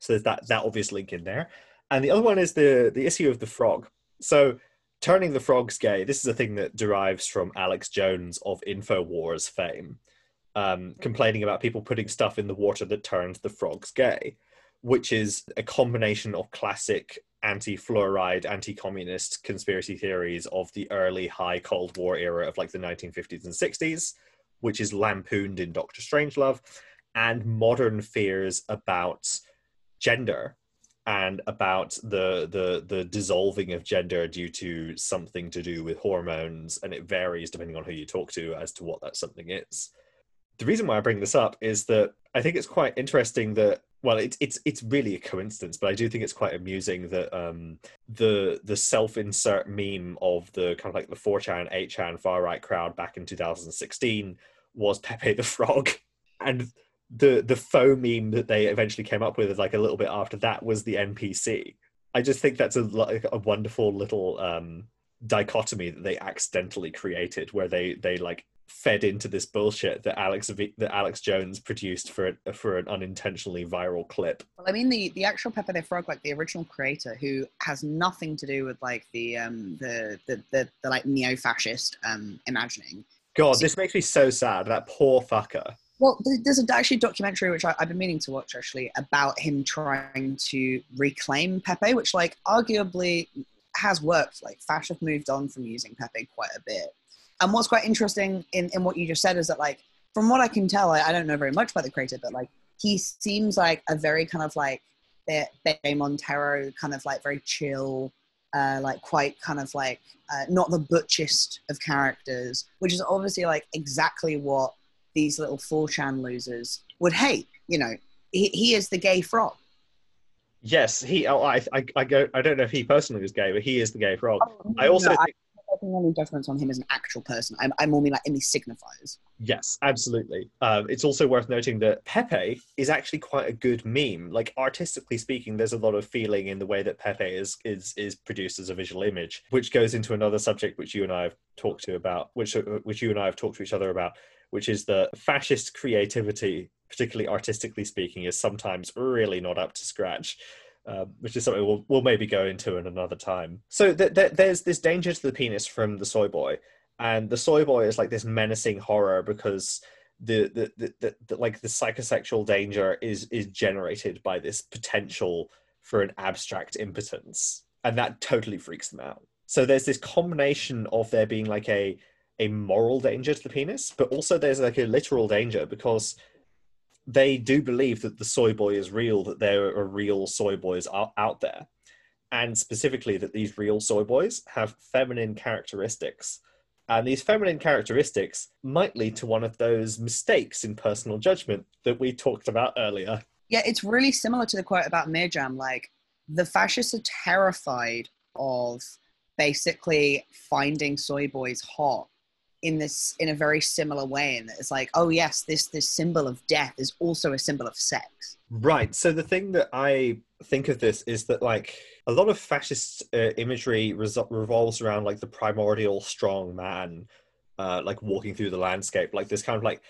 So there's that that obvious link in there, and the other one is the the issue of the frog. So turning the frogs gay. This is a thing that derives from Alex Jones of Infowars fame, um, complaining about people putting stuff in the water that turns the frogs gay, which is a combination of classic anti-fluoride, anti-communist conspiracy theories of the early high Cold War era of like the 1950s and 60s, which is lampooned in Doctor Strangelove, and modern fears about gender and about the the the dissolving of gender due to something to do with hormones and it varies depending on who you talk to as to what that something is. The reason why i bring this up is that i think it's quite interesting that well it's it's it's really a coincidence but i do think it's quite amusing that um the the self-insert meme of the kind of like the 4chan 8chan far right crowd back in 2016 was pepe the frog. And the the faux meme that they eventually came up with like a little bit after that was the npc i just think that's a, like a wonderful little um dichotomy that they accidentally created where they they like fed into this bullshit that alex that alex jones produced for a, for an unintentionally viral clip Well, I mean, the, the actual Pepe the Frog, like the original creator, who has nothing to do with like the um the the the, the like neo-fascist um imagining. god this makes me so sad that poor fucker Well, there's actually a documentary which I, I've been meaning to watch actually about him trying to reclaim Pepe, which like arguably has worked. Like Fash have moved on from using Pepe quite a bit. And what's quite interesting in, in what you just said is that like from what I can tell, I, I don't know very much about the creator, but like he seems like a very kind of like Bebe Montero, kind of like very chill, uh, like quite kind of like uh, not the butchest of characters, which is obviously like exactly what these little 4chan losers would hate. You know, he, he is the gay frog. yes he oh, I, I i go i don't know if he personally was gay but he is the gay frog I also No, think any judgments on him as an actual person. I'm, I'm mean like any signifiers. Yes, absolutely. Um, it's also worth noting that Pepe is actually quite a good meme. Like artistically speaking, there's a lot of feeling in the way that Pepe is is is produced as a visual image, which goes into another subject which you and I have talked to about, which which you and I have talked to each other about, which is the fascist creativity, particularly artistically speaking, is sometimes really not up to scratch. Um, which is something we'll, we'll maybe go into in another time. So th- th- there's this danger to the penis from the soy boy, and the soy boy is like this menacing horror because the the, the, the, the like the psychosexual danger is is generated by this potential for an abstract impotence, and that totally freaks them out. So there's this combination of there being like a a moral danger to the penis, but also there's like a literal danger because they do believe that the soy boy is real, that there are real soy boys out, out there, and specifically that these real soy boys have feminine characteristics. And these feminine characteristics might lead to one of those mistakes in personal judgment that we talked about earlier. Yeah, it's really similar to the quote about Mirjam. Like, the fascists are terrified of basically finding soy boys hot in this in a very similar way and it's like oh yes this this symbol of death is also a symbol of sex. Right so the thing that i think of this is that like a lot of fascist uh, imagery revolves around like the primordial strong man uh, like walking through the landscape like this kind of like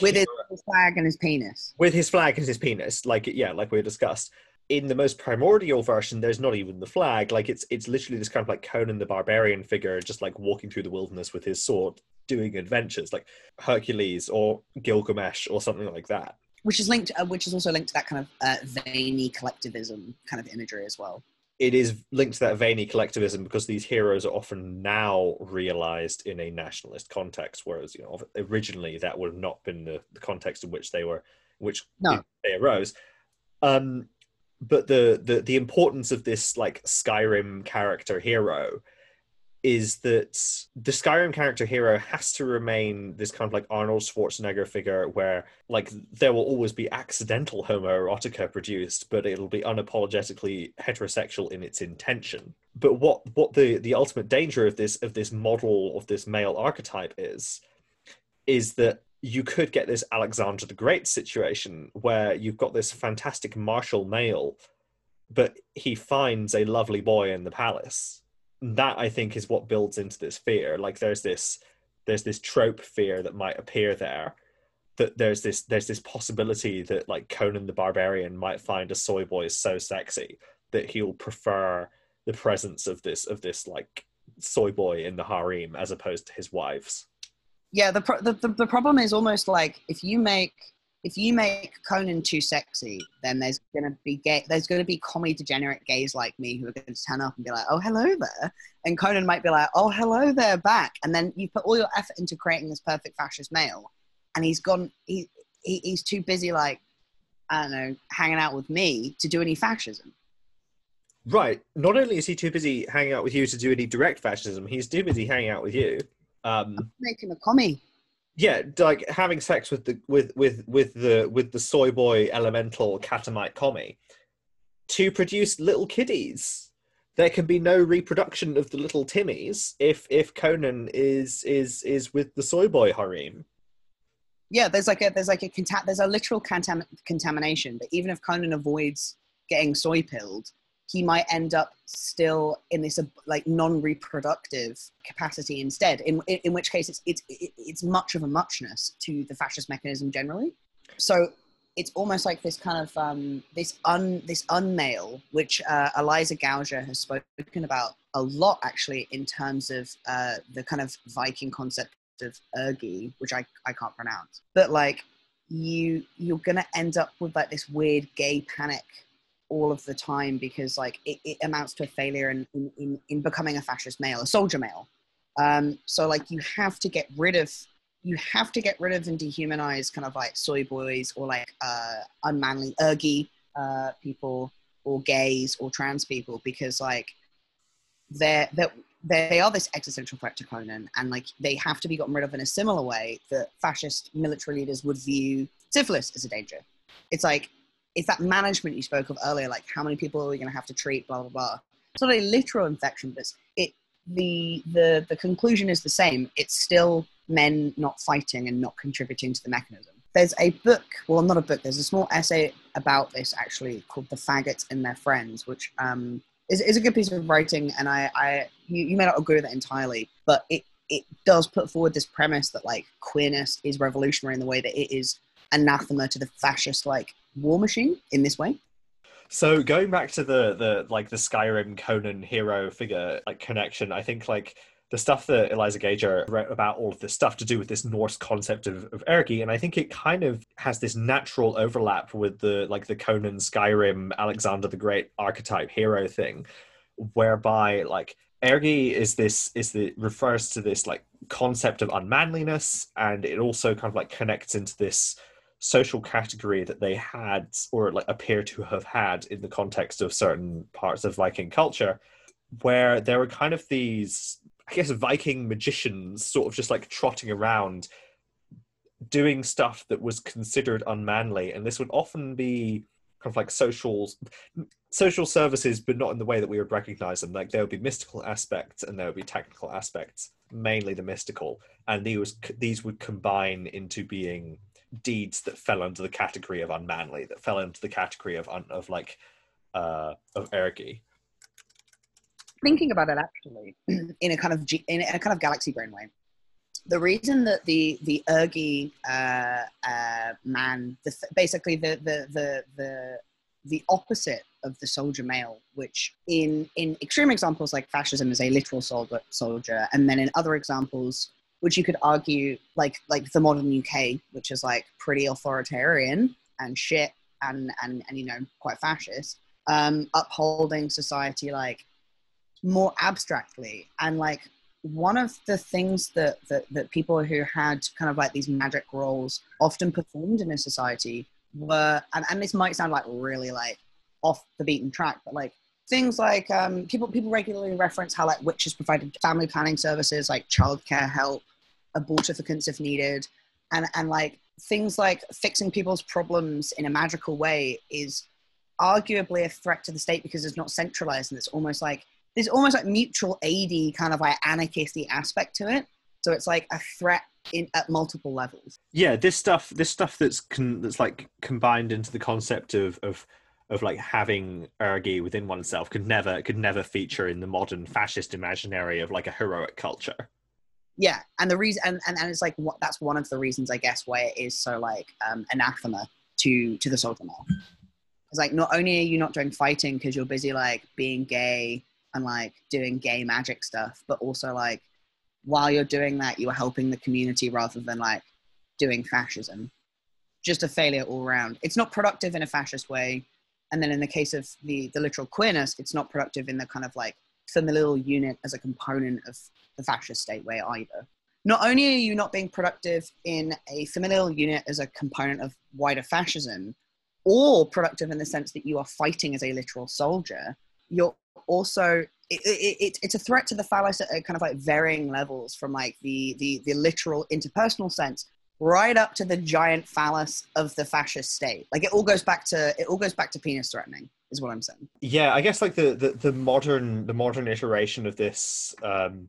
with his, his flag and his penis. With his flag and his penis like yeah like we discussed in the most primordial version, there's not even the flag. Like it's it's literally this kind of like Conan the Barbarian figure, just like walking through the wilderness with his sword, doing adventures, like Hercules or Gilgamesh or something like that. Which is linked, uh, which is also linked to that kind of uh, veiny collectivism kind of imagery as well. It is linked to that veiny collectivism because these heroes are often now realized in a nationalist context, whereas you know originally that would have not been the, the context in which they were, which no. they arose. Um, but the, the the importance of this like Skyrim character hero is that the Skyrim character hero has to remain this kind of like Arnold Schwarzenegger figure where like there will always be accidental homoerotica produced, but it'll be unapologetically heterosexual in its intention. But what what the the ultimate danger of this of this model of this male archetype is is that you could get this Alexander the Great situation where you've got this fantastic martial male, but he finds a lovely boy in the palace. That I think is what builds into this fear. Like there's this there's this trope fear that might appear there. That there's this there's this possibility that like Conan the Barbarian might find a soy boy so sexy that he'll prefer the presence of this of this like soy boy in the harem as opposed to his wives yeah the, pro- the, the, the problem is almost like if you make if you make Conan too sexy, then there's gonna be gay, there's gonna be commie degenerate gays like me who are gonna turn up and be like, "Oh, hello there," and Conan might be like, "Oh, hello there, back," and then you put all your effort into creating this perfect fascist male, and he's gone, he, he he's too busy like, I don't know, hanging out with me to do any fascism. Right. Not only is he too busy hanging out with you to do any direct fascism, he's too busy hanging out with you um, make him a commie. Yeah, like having sex with the with with with the with the soy boy elemental catamite commie to produce little kiddies. There can be no reproduction of the little Timmies if if Conan is is is with the soy boy harem. Yeah, there's like a there's like a conta- there's a literal contam- contamination. But even if Conan avoids getting soy pilled, he might end up still in this uh, like non-reproductive capacity instead in, in, in which case it's, it's it's much of a muchness to the fascist mechanism generally. So it's almost like this kind of um, this un this unmale which uh, Eliza Gauger has spoken about a lot actually in terms of uh, the kind of viking concept of ergi which i, I can't pronounce. But like you you're gonna end up with like this weird gay panic all of the time because like it, it amounts to a failure in, in, in, becoming a fascist male, a soldier male. Um, so like you have to get rid of you have to get rid of and dehumanize kind of like soy boys or like uh, unmanly ergi uh, people or gays or trans people because like they're, they're they are this existential threat to Conan, and like they have to be gotten rid of in a similar way that fascist military leaders would view syphilis as a danger. It's like it's that management you spoke of earlier, like how many people are we going to have to treat, blah blah blah. It's not a literal infection, but it the the the conclusion is the same. It's still men not fighting and not contributing to the mechanism. There's a book, well, not a book. There's a small essay about this actually called "The Faggots and Their Friends," which um, is, is a good piece of writing. And I, I you, you may not agree with it entirely, but it it does put forward this premise that like queerness is revolutionary in the way that it is anathema to the fascist like war machine in this way. So going back to the the like the Skyrim Conan hero figure like connection, I think like the stuff that Eliza Gauger wrote about all of this stuff to do with this Norse concept of, of Ergi, and I think it kind of has this natural overlap with the like the Conan Skyrim Alexander the Great archetype hero thing, whereby like Ergi is this is the refers to this like concept of unmanliness, and it also kind of like connects into this social category that they had or like appear to have had in the context of certain parts of Viking culture, where there were kind of these, I guess, Viking magicians sort of just like trotting around doing stuff that was considered unmanly. And this would often be kind of like social social services, but not in the way that we would recognize them. Like there would be mystical aspects and there would be technical aspects, mainly the mystical, and these these would combine into being deeds that fell under the category of unmanly, that fell into the category of un, of like uh, of ergi. Thinking about it, actually, in a kind of in a kind of galaxy brain way, the reason that the the ergi uh, uh, man, the, basically the, the the the the opposite of the soldier male, which in in extreme examples like fascism is a literal soldier, soldier, and then in other examples which you could argue like like the modern UK, which is like pretty authoritarian and shit and and and you know quite fascist, um, upholding society like more abstractly. And like one of the things that, that that people who had kind of like these magic roles often performed in a society were and, and this might sound like really like off the beaten track but like things like um, people people regularly reference how like witches provided family planning services like childcare help abortificants if needed, and and like things like fixing people's problems in a magical way is arguably a threat to the state because it's not centralized and it's almost like there's almost like mutual aidy kind of like anarchisty aspect to it. So it's like a threat in at multiple levels. Yeah, this stuff, this stuff that's con, that's like combined into the concept of of of like having ergi within oneself could never could never feature in the modern fascist imaginary of like a heroic culture yeah and the reason and, and, and it's like what that's one of the reasons i guess why it is so like um anathema to to the soldier male it's like not only are you not doing fighting because you're busy like being gay and like doing gay magic stuff but also like while you're doing that you are helping the community rather than like doing fascism. Just a failure all around. It's not productive in a fascist way and then in the case of the the literal queerness it's not productive in the kind of like familial unit as a component of the fascist state way either. Not only are you not being productive in a familial unit as a component of wider fascism, or productive in the sense that you are fighting as a literal soldier, you're also it, it, it, it's a threat to the phallus at uh, kind of like varying levels from like the, the the literal interpersonal sense right up to the giant phallus of the fascist state like it all goes back to it all goes back to penis threatening is what i'm saying. Yeah i guess like the the, the modern the modern iteration of this um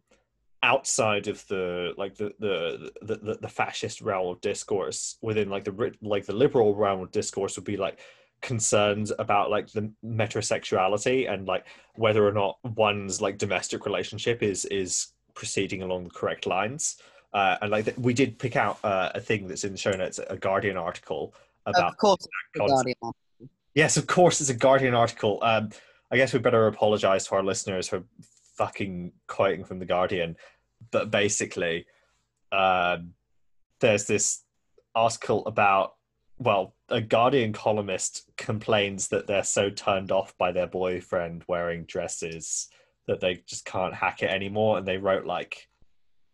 outside of the like the, the the the fascist realm of discourse within like the like the liberal realm of discourse would be like concerns about like the metrosexuality and like whether or not one's like domestic relationship is is proceeding along the correct lines. Uh, and like we did pick out uh, a thing that's in the show notes a guardian article about of course guardian. Yes of course it's a guardian article um, i guess we better apologize to our listeners for fucking quoting from the guardian but basically, um, there's this article about well, a Guardian columnist complains that they're so turned off by their boyfriend wearing dresses that they just can't hack it anymore, and they wrote like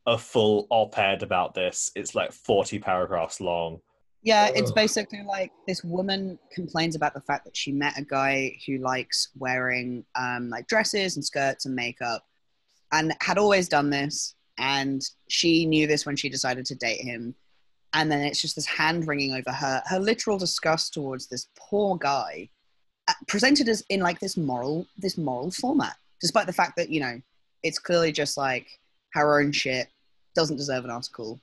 a full op-ed about this. It's like 40 paragraphs long. Yeah, it's basically like this woman complains about the fact that she met a guy who likes wearing um, like dresses and skirts and makeup, and had always done this and she knew this when she decided to date him. And then it's just this hand wringing over her her literal disgust towards this poor guy uh, presented as in like this moral this moral format despite the fact that you know it's clearly just like her own shit doesn't deserve an article,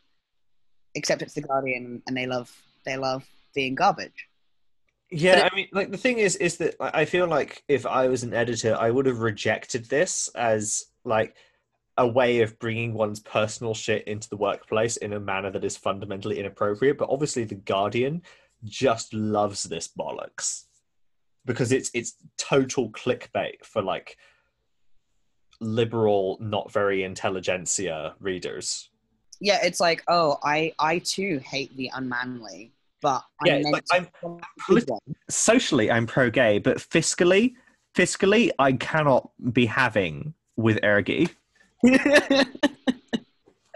except it's the Guardian and they love they love being garbage. Yeah, it, I mean, like the thing is, is that I feel like if I was an editor, I would have rejected this as like a way of bringing one's personal shit into the workplace in a manner that is fundamentally inappropriate. But obviously, the Guardian just loves this bollocks because it's it's total clickbait for like liberal, not very intelligentsia readers. Yeah, it's like, oh, I I too hate the unmanly, but yeah, I'm, like, I'm socially I'm pro gay, but fiscally, fiscally I cannot be having with ergi. ergi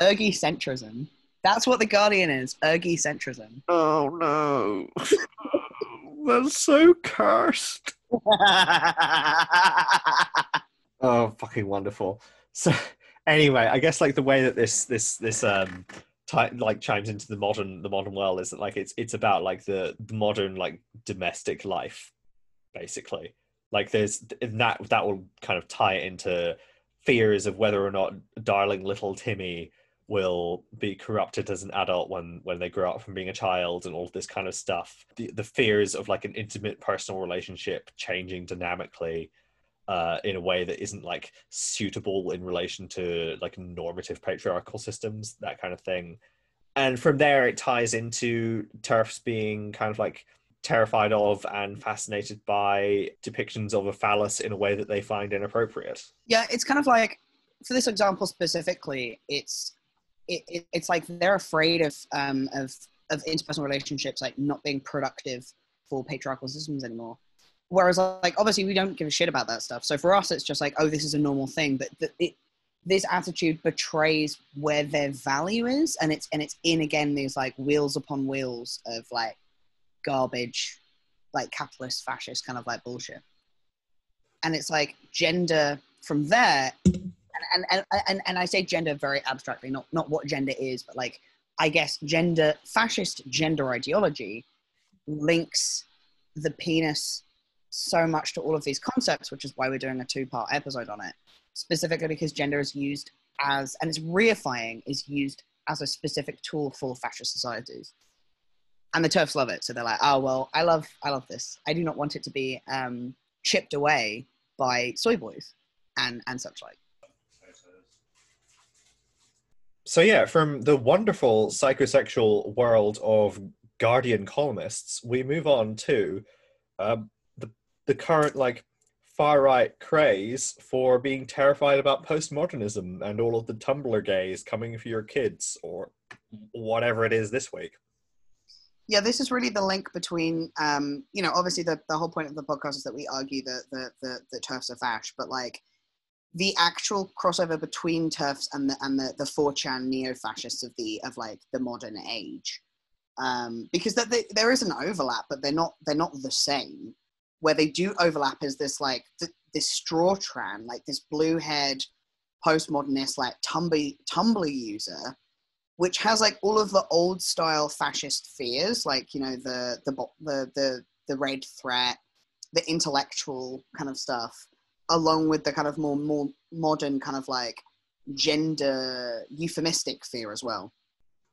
centrism. That's what the Guardian is. Ergi centrism. Oh no. That's so cursed. oh, fucking wonderful. So, anyway, I guess like the way that this this this um like chimes into the modern the modern world is that like it's it's about like the, the modern like domestic life, basically. Like there's that that will kind of tie into fears of whether or not darling little Timmy will be corrupted as an adult when when they grow up from being a child and all this kind of stuff the, the fears of like an intimate personal relationship changing dynamically uh, in a way that isn't like suitable in relation to like normative patriarchal systems that kind of thing and from there it ties into turfs being kind of like terrified of and fascinated by depictions of a phallus in a way that they find inappropriate yeah it's kind of like for this example specifically it's it, it, it's like they're afraid of um, of of interpersonal relationships like not being productive for patriarchal systems anymore. Whereas like obviously we don't give a shit about that stuff. So for us it's just like oh this is a normal thing, but the, it, this attitude betrays where their value is, and it's and it's in again these like wheels upon wheels of like garbage, like capitalist fascist kind of like bullshit. And it's like gender from there and, and, and, and I say gender very abstractly, not, not what gender is, but like, I guess gender, fascist gender ideology links the penis so much to all of these concepts, which is why we're doing a two part episode on it, specifically because gender is used as, and it's reifying, is used as a specific tool for fascist societies. And the TERFs love it. So they're like, oh, well, I love, I love this. I do not want it to be um, chipped away by soy boys and, and such like so yeah, from the wonderful psychosexual world of Guardian columnists, we move on to um, the current like far right craze for being terrified about postmodernism and all of the Tumblr gays coming for your kids or whatever it is this week. Yeah, this is really the link between, um, you know, obviously the, the whole point of the podcast is that we argue that the, the, the TERFs are fash, but like the actual crossover between turfs and the and the, the 4chan neo-fascists of the of like the modern age. Um, because that they, there is an overlap, but they're not they're not the same. Where they do overlap is this like th- this straw tran, like this blue haired postmodernist like Tumblr Tumblr user, which has like all of the old style fascist fears, like you know the the the the, the red threat, the intellectual kind of stuff along with the kind of more more modern kind of like gender euphemistic fear as well.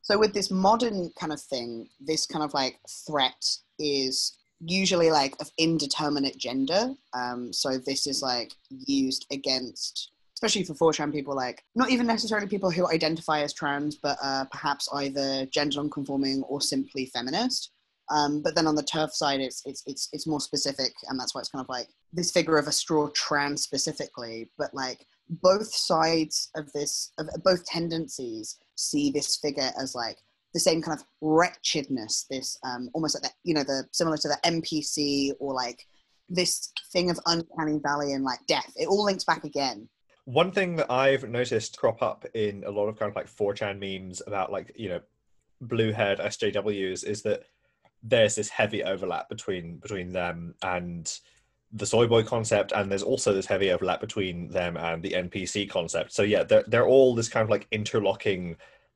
So with this modern kind of thing, this kind of like threat is usually like of indeterminate gender. Um, so this is like used against, especially for 4chan people, like not even necessarily people who identify as trans, but uh, perhaps either gender non-conforming or simply feminist. Um, but then on the turf side, it's, it's it's it's more specific, and that's why it's kind of like this figure of a straw trans specifically. But like both sides of this, of both tendencies, see this figure as like the same kind of wretchedness. This um, almost like that, you know, the similar to the NPC or like this thing of uncanny valley and like death. It all links back again. One thing that I've noticed crop up in a lot of kind of like 4chan memes about like you know blue haired SJWs is that there's this heavy overlap between between them and the soy boy concept and there's also this heavy overlap between them and the npc concept so yeah they're, they're all this kind of like interlocking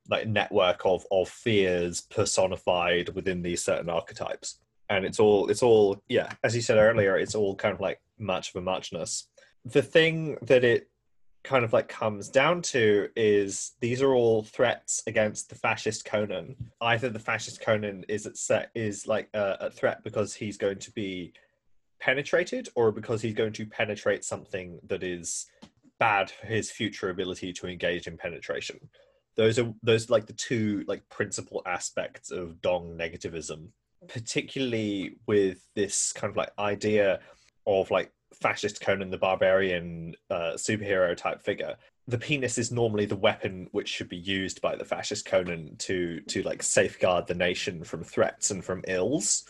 like network of of fears personified within these certain archetypes and it's all it's all yeah as you said earlier it's all kind of like much of a muchness the thing that it kind of like comes down to is these are all threats against the fascist Conan. Either the fascist Conan is at set is like a, a threat because he's going to be penetrated, or because he's going to penetrate something that is bad for his future ability to engage in penetration. Those are those like the two like principal aspects of Dong negativism, particularly with this kind of like idea of like fascist Conan the Barbarian uh, superhero type figure, the penis is normally the weapon which should be used by the fascist Conan to to like safeguard the nation from threats and from ills,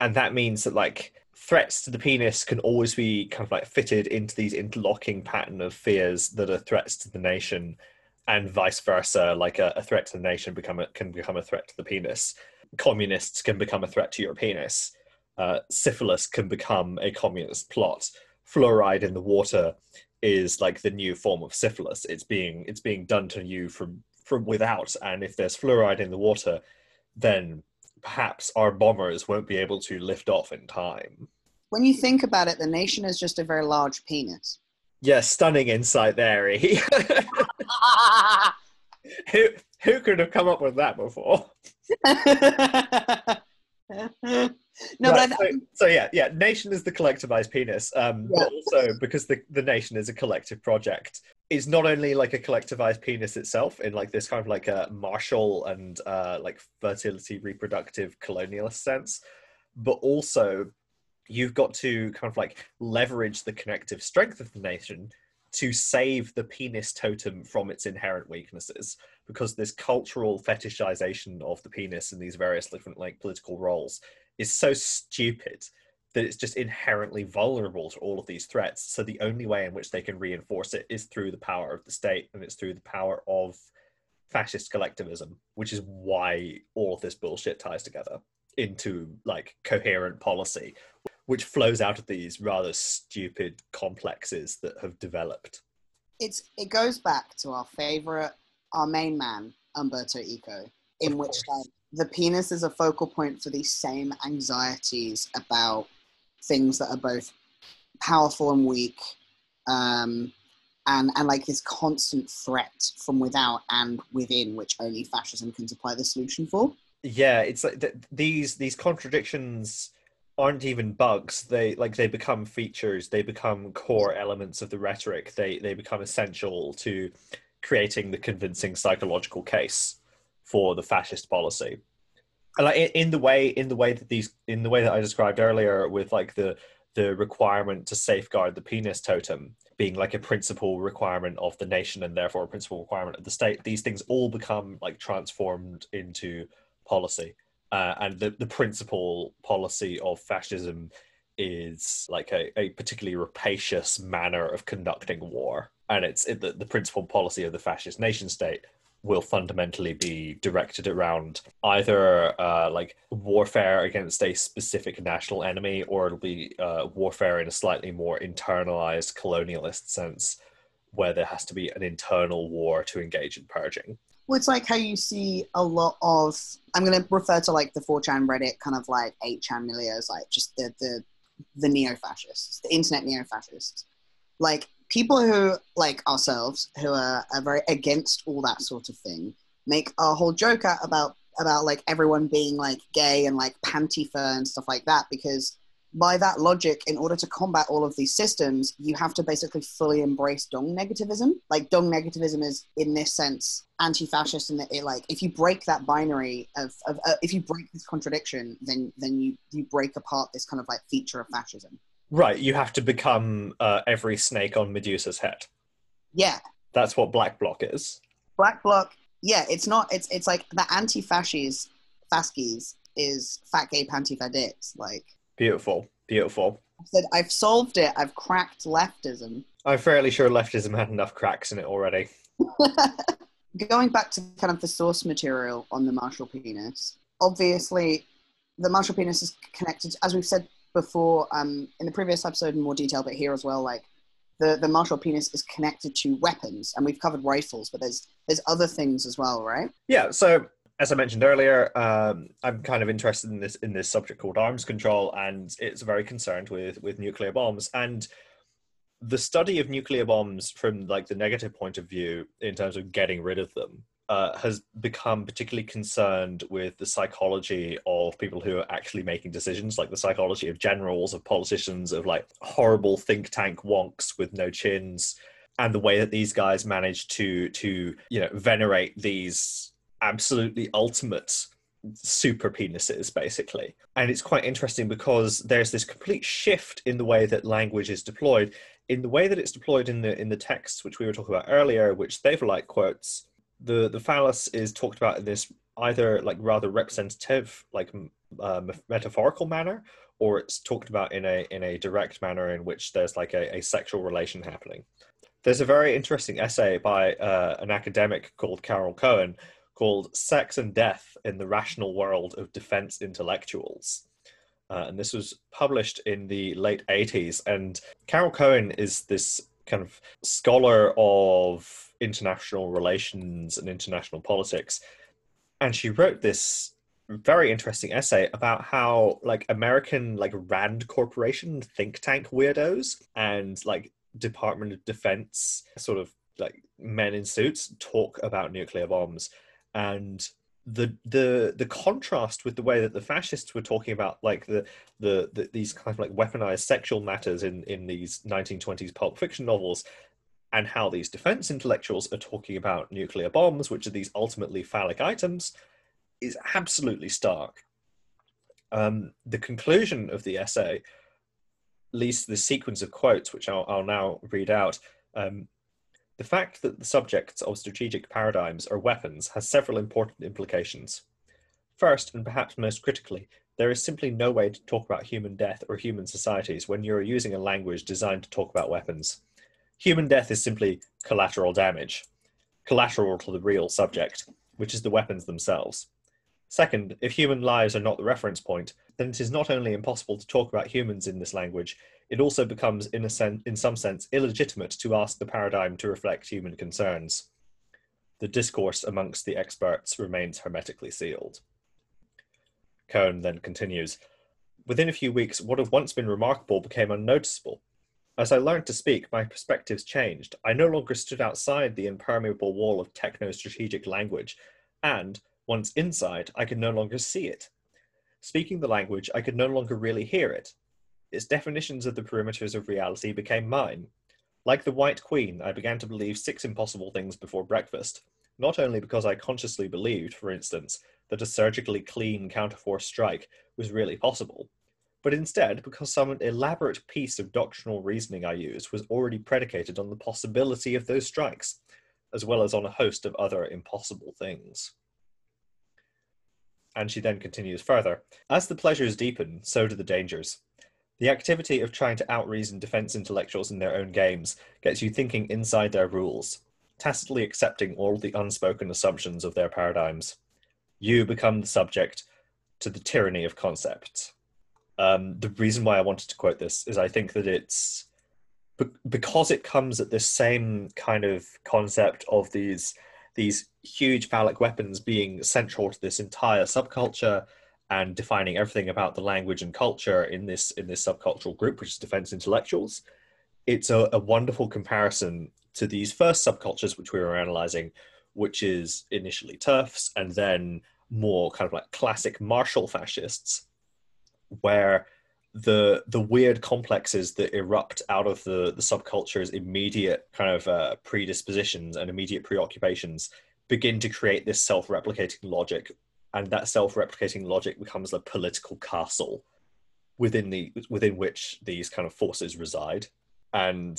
and that means that like threats to the penis can always be kind of like fitted into these interlocking pattern of fears that are threats to the nation, and vice versa. Like a, a threat to the nation become a, can become a threat to the penis. Communists can become a threat to your penis. Uh, syphilis can become a communist plot fluoride in the water is like the new form of syphilis. It's being it's being done to you from from without, and if there's fluoride in the water, then perhaps our bombers won't be able to lift off in time. When you think about it, the nation is just a very large penis. Yeah, stunning insight there. Who who could have come up with that before? no, right, but I, so, so, yeah, yeah. Nation is the collectivized penis, um, yeah. but also because the the nation is a collective project. It's not only like a collectivized penis itself in like this kind of like a martial and uh, like fertility reproductive colonialist sense, but also you've got to kind of like leverage the connective strength of the nation to save the penis totem from its inherent weaknesses because this cultural fetishization of the penis in these various different like political roles is so stupid that it's just inherently vulnerable to all of these threats. So the only way in which they can reinforce it is through the power of the state and it's through the power of fascist collectivism, which is why all of this bullshit ties together into like coherent policy, which flows out of these rather stupid complexes that have developed. It's it goes back to our favorite, our main man, Umberto Eco, in which like, the penis is a focal point for these same anxieties about things that are both powerful and weak um, and and like this constant threat from without and within which only fascism can supply the solution for yeah it's like th- these these contradictions aren't even bugs. They like they become features. They become core elements of the rhetoric. They they become essential to creating the convincing psychological case for the fascist policy. And like in, in the way in the way that these in the way that I described earlier with like the the requirement to safeguard the penis totem being like a principal requirement of the nation and therefore a principal requirement of the state these things all become like transformed into policy uh, and the, the principal policy of fascism is like a, a particularly rapacious manner of conducting war and it's it, the, the principal policy of the fascist nation state will fundamentally be directed around either uh, like warfare against a specific national enemy or it'll be uh, warfare in a slightly more internalized colonialist sense where there has to be an internal war to engage in purging. Well, it's like how you see a lot of. I'm going to refer to like the 4chan Reddit kind of like 8chan milieux, like just the the the neo fascists, the internet neo fascists. Like people who like ourselves who are, are very against all that sort of thing make a whole joke out about about like everyone being like gay and like panty fur and stuff like that because by that logic in order to combat all of these systems you have to basically fully embrace dong negativism like dong negativism is in this sense anti-fascist and that it like if you break that binary of, of uh, if you break this contradiction then then you you break apart this kind of like feature of fascism Right, you have to become uh, every snake on Medusa's head. Yeah. That's what Black Bloc is. Black Bloc, yeah, it's not. It's it's like the anti-fascies, fascies is fat gay panty dicks. Like beautiful, beautiful. I said I've solved it. I've cracked leftism. I'm fairly sure leftism had enough cracks in it already. Going back to kind of the source material on the martial penis, obviously the martial penis is connected, as we've said before um, in the previous episode in more detail, but here as well, like the, the martial penis is connected to weapons, and we've covered rifles, but there's there's other things as well, right? Yeah. So as I mentioned earlier, um, I'm kind of interested in this in this subject called arms control, and it's very concerned with with nuclear bombs. And the study of nuclear bombs from like the negative point of view in terms of getting rid of them uh, has become particularly concerned with the psychology of people who are actually making decisions, like the psychology of generals, of politicians, of like horrible think tank wonks with no chins, and the way that these guys manage to to you know venerate these absolutely ultimate super penises basically. And it's quite interesting because there's this complete shift in the way that language is deployed. In the way that it's deployed in the in the text which we were talking about earlier which they've like quotes the the phallus is talked about in this either like rather representative like uh, metaphorical manner or it's talked about in a in a direct manner in which there's like a, a sexual relation happening. There's a very interesting essay by uh, an academic called Carol Cohn called sex and death in the rational world of defense intellectuals. Uh, and this was published in the late 80s and Carol Cohn is this kind of scholar of international relations and international politics. And she wrote this very interesting essay about how like American like Rand Corporation think tank weirdos and like Department of Defense sort of like men in suits talk about nuclear bombs and the the the contrast with the way that the fascists were talking about like the, the the, these kind of like weaponized sexual matters in in these 1920s pulp fiction novels and how these defense intellectuals are talking about nuclear bombs, which are these ultimately phallic items, is absolutely stark. Um, the conclusion of the essay leads to the sequence of quotes, which I'll, I'll now read out. Um, the fact that the subjects of strategic paradigms are weapons has several important implications. First, and perhaps most critically, there is simply no way to talk about human death or human societies when you are using a language designed to talk about weapons. Human death is simply collateral damage, collateral to the real subject, which is the weapons themselves. Second, if human lives are not the reference point, then it is not only impossible to talk about humans in this language, it also becomes, in, a in some sense, illegitimate to ask the paradigm to reflect human concerns. The discourse amongst the experts remains hermetically sealed. Cohn then continues Within a few weeks, what had once been remarkable became unnoticeable. As I learned to speak, my perspectives changed. I no longer stood outside the impermeable wall of techno strategic language, and, once inside, I could no longer see it. Speaking the language, I could no longer really hear it. Its definitions of the perimeters of reality became mine. Like the White Queen, I began to believe six impossible things before breakfast, not only because I consciously believed, for instance, that a surgically clean counterforce strike was really possible, but instead because some elaborate piece of doctrinal reasoning I used was already predicated on the possibility of those strikes, as well as on a host of other impossible things. And she then continues further As the pleasures deepen, so do the dangers. The activity of trying to outreason defense intellectuals in their own games gets you thinking inside their rules, tacitly accepting all the unspoken assumptions of their paradigms. You become the subject to the tyranny of concepts. Um, the reason why I wanted to quote this is I think that it's because it comes at this same kind of concept of these these huge phallic weapons being central to this entire subculture and defining everything about the language and culture in this in this subcultural group, which is defense intellectuals. It's a, a wonderful comparison to these first subcultures which we were analyzing, which is initially TERFs and then more kind of like classic martial fascists where the the weird complexes that erupt out of the the subculture's immediate kind of uh, predispositions and immediate preoccupations begin to create this self-replicating logic and that self-replicating logic becomes a political castle within the within which these kind of forces reside. And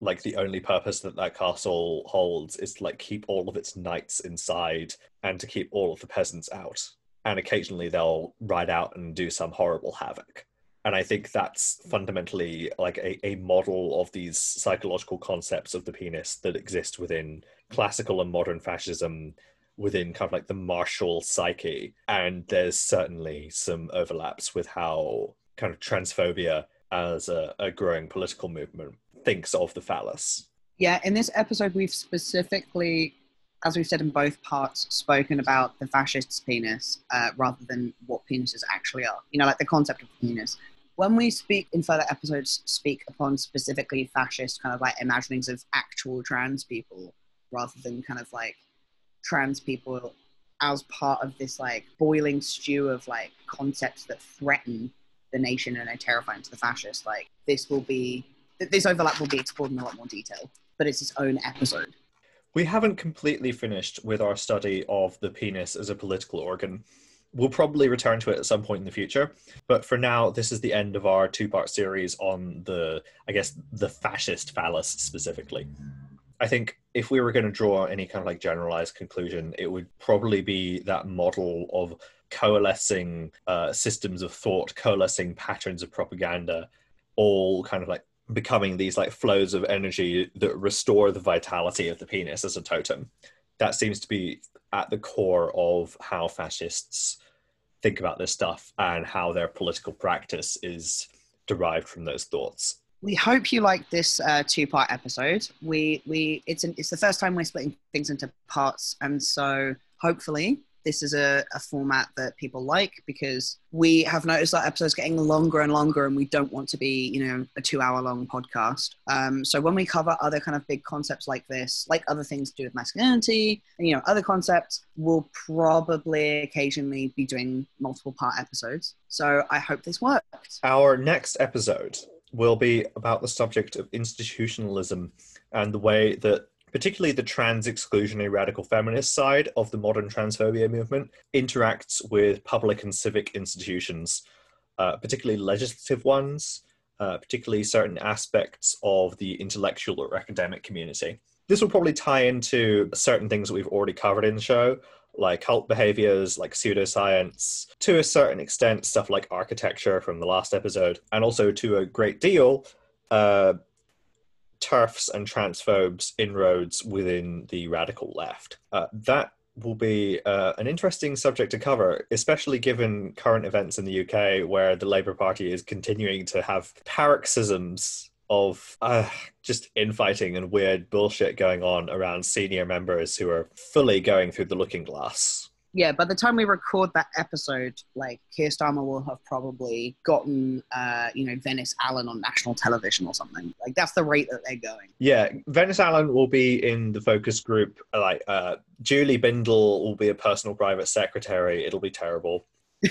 like the only purpose that that castle holds is to like keep all of its knights inside and to keep all of the peasants out. And occasionally they'll ride out and do some horrible havoc. And i think that's fundamentally like a, a model of these psychological concepts of the penis that exist within classical and modern fascism within kind of like the martial psyche and there's certainly some overlaps with how kind of transphobia as a, a growing political movement thinks of the phallus yeah in this episode we've specifically as we've said in both parts, spoken about the fascist's penis uh, rather than what penises actually are. You know, like the concept of penis. when we speak in further episodes, speak upon specifically fascist kind of like imaginings of actual trans people rather than kind of like trans people as part of this like boiling stew of like concepts that threaten the nation and are terrifying to the fascists. Like this will be this overlap will be explored in a lot more detail, but it's its own episode. We haven't completely finished with our study of the penis as a political organ. We'll probably return to it at some point in the future, but for now, this is the end of our two-part series on the, I guess, the fascist phallus specifically. I think if we were going to draw any kind of like generalized conclusion, it would probably be that model of coalescing uh, systems of thought, coalescing patterns of propaganda, all kind of like becoming these like flows of energy that restore the vitality of the penis as a totem. That seems to be at the core of how fascists think about this stuff and how their political practice is derived from those thoughts. We hope you like this uh, two-part episode. We we it's an, it's the first time we're splitting things into parts, and so hopefully this is a, a format that people like because we have noticed that episodes getting longer and longer and we don't want to be you know a two hour long podcast. Um, so when we cover other kind of big concepts like this like other things to do with masculinity and you know other concepts we'll probably occasionally be doing multiple part episodes. So i hope this works. Our next episode will be about the subject of institutionalism and the way that particularly the trans exclusionary radical feminist side of the modern transphobia movement, interacts with public and civic institutions, uh, particularly legislative ones, uh, particularly certain aspects of the intellectual or academic community. This will probably tie into certain things that we've already covered in the show, like cult behaviors, like pseudoscience, to a certain extent, stuff like architecture from the last episode, and also to a great deal, uh, TERFs and transphobes inroads within the radical left. Uh, that will be uh, an interesting subject to cover, especially given current events in the UK where the Labour Party is continuing to have paroxysms of uh, just infighting and weird bullshit going on around senior members who are fully going through the looking glass yeah, by the time we record that episode, like Keir Starmer will have probably gotten, uh, you know, Venice Allen on national television or something. Like that's the rate that they're going. Yeah, Venice Allen will be in the focus group. Like uh, Julie Bindel will be a personal private secretary. It'll be terrible.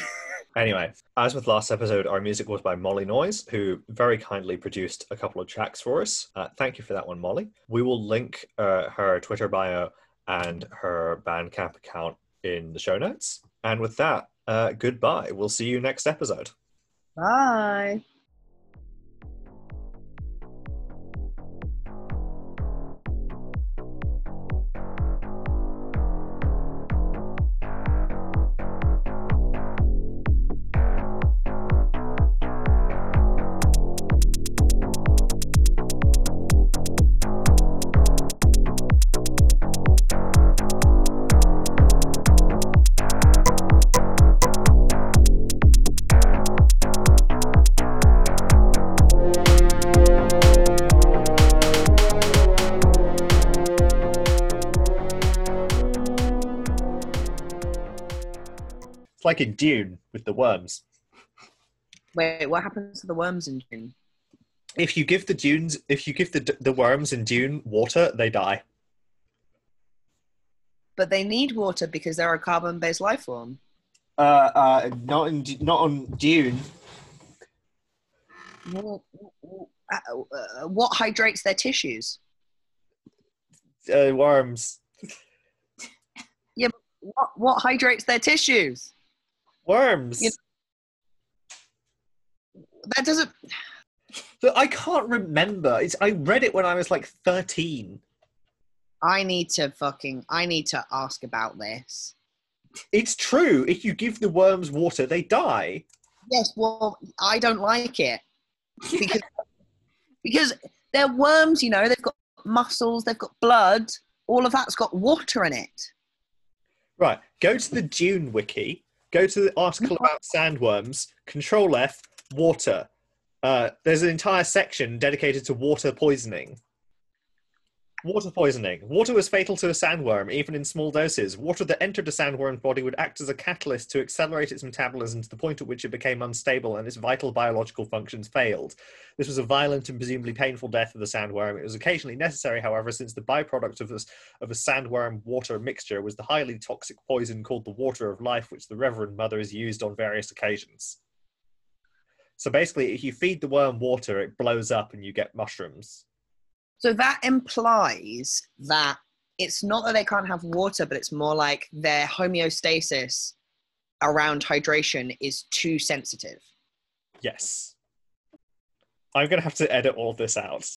anyway, as with last episode, our music was by Molly Noise, who very kindly produced a couple of tracks for us. Uh, thank you for that one, Molly. We will link uh, her Twitter bio and her Bandcamp account in the show notes. And with that, uh, goodbye. We'll see you next episode. Bye. Like in Dune with the worms. Wait, what happens to the worms in Dune? If you give the dunes, if you give the the worms in Dune water, they die. But they need water because they're a carbon-based life form. Uh, uh, not in not on Dune. What, uh, uh, what hydrates their tissues? Uh, worms. yeah, what, what hydrates their tissues? Worms. You know, that doesn't. But I can't remember. It's, I read it when I was like 13. I need to fucking. I need to ask about this. It's true. If you give the worms water, they die. Yes, well, I don't like it because because they're worms. You know, they've got muscles, they've got blood. All of that's got water in it. Right. Go to the Dune wiki Go to the article about sandworms. Control F, water. Uh, there's an entire section dedicated to water poisoning. Water poisoning. Water was fatal to a sandworm, even in small doses. Water that entered a sandworm's body would act as a catalyst to accelerate its metabolism to the point at which it became unstable and its vital biological functions failed. This was a violent and presumably painful death of the sandworm. It was occasionally necessary, however, since the byproduct of, of a sandworm water mixture was the highly toxic poison called the water of life, which the Reverend Mother has used on various occasions. So basically, if you feed the worm water, it blows up and you get mushrooms. So that implies that it's not that they can't have water, but it's more like their homeostasis around hydration is too sensitive. Yes. I'm going to have to edit all this out.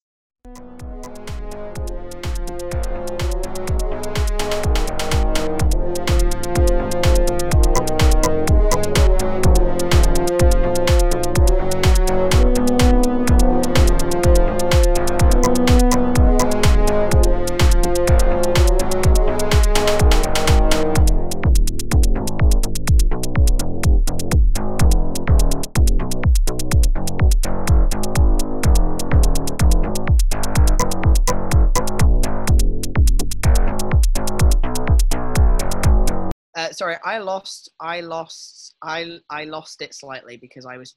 Sorry, I lost. I lost. I I lost it slightly because I was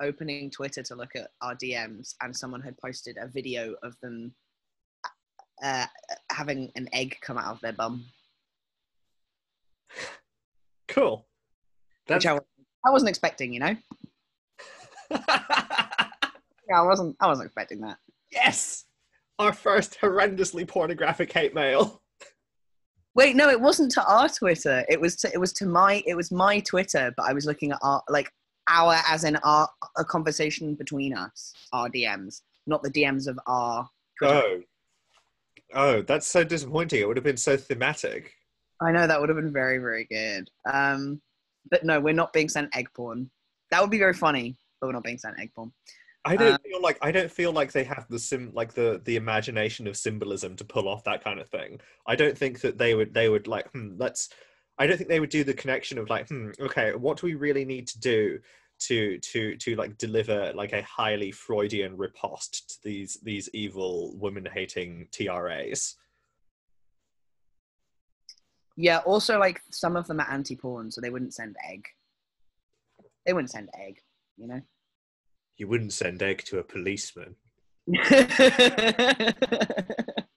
opening Twitter to look at our DMs, and someone had posted a video of them uh, having an egg come out of their bum, Cool. which That's... I, I wasn't expecting. You know, yeah, I wasn't. I wasn't expecting that. yes! Our first horrendously pornographic hate mail. Wait, no, it wasn't to our Twitter. It was to it was to my it was my Twitter, but I was looking at our like our as in our a conversation between us, our DMs, not the DMs of our. Twitter. Oh. Oh, that's so disappointing. It would have been so thematic. I know that would have been very very good. Um, but no, we're not being sent egg porn. That would be very funny, but we're not being sent egg porn. I don't Uh, feel like I don't feel like they have the sim like the the imagination of symbolism to pull off that kind of thing. I don't think that they would they would like hmm, let's I don't think they would do the connection of like hmm, okay what do we really need to do to to to like deliver like a highly Freudian riposte to these these evil women hating TRAs. Yeah. Also, like some of them are anti porn, so they wouldn't send egg. They wouldn't send egg. You know. You wouldn't send egg to a policeman.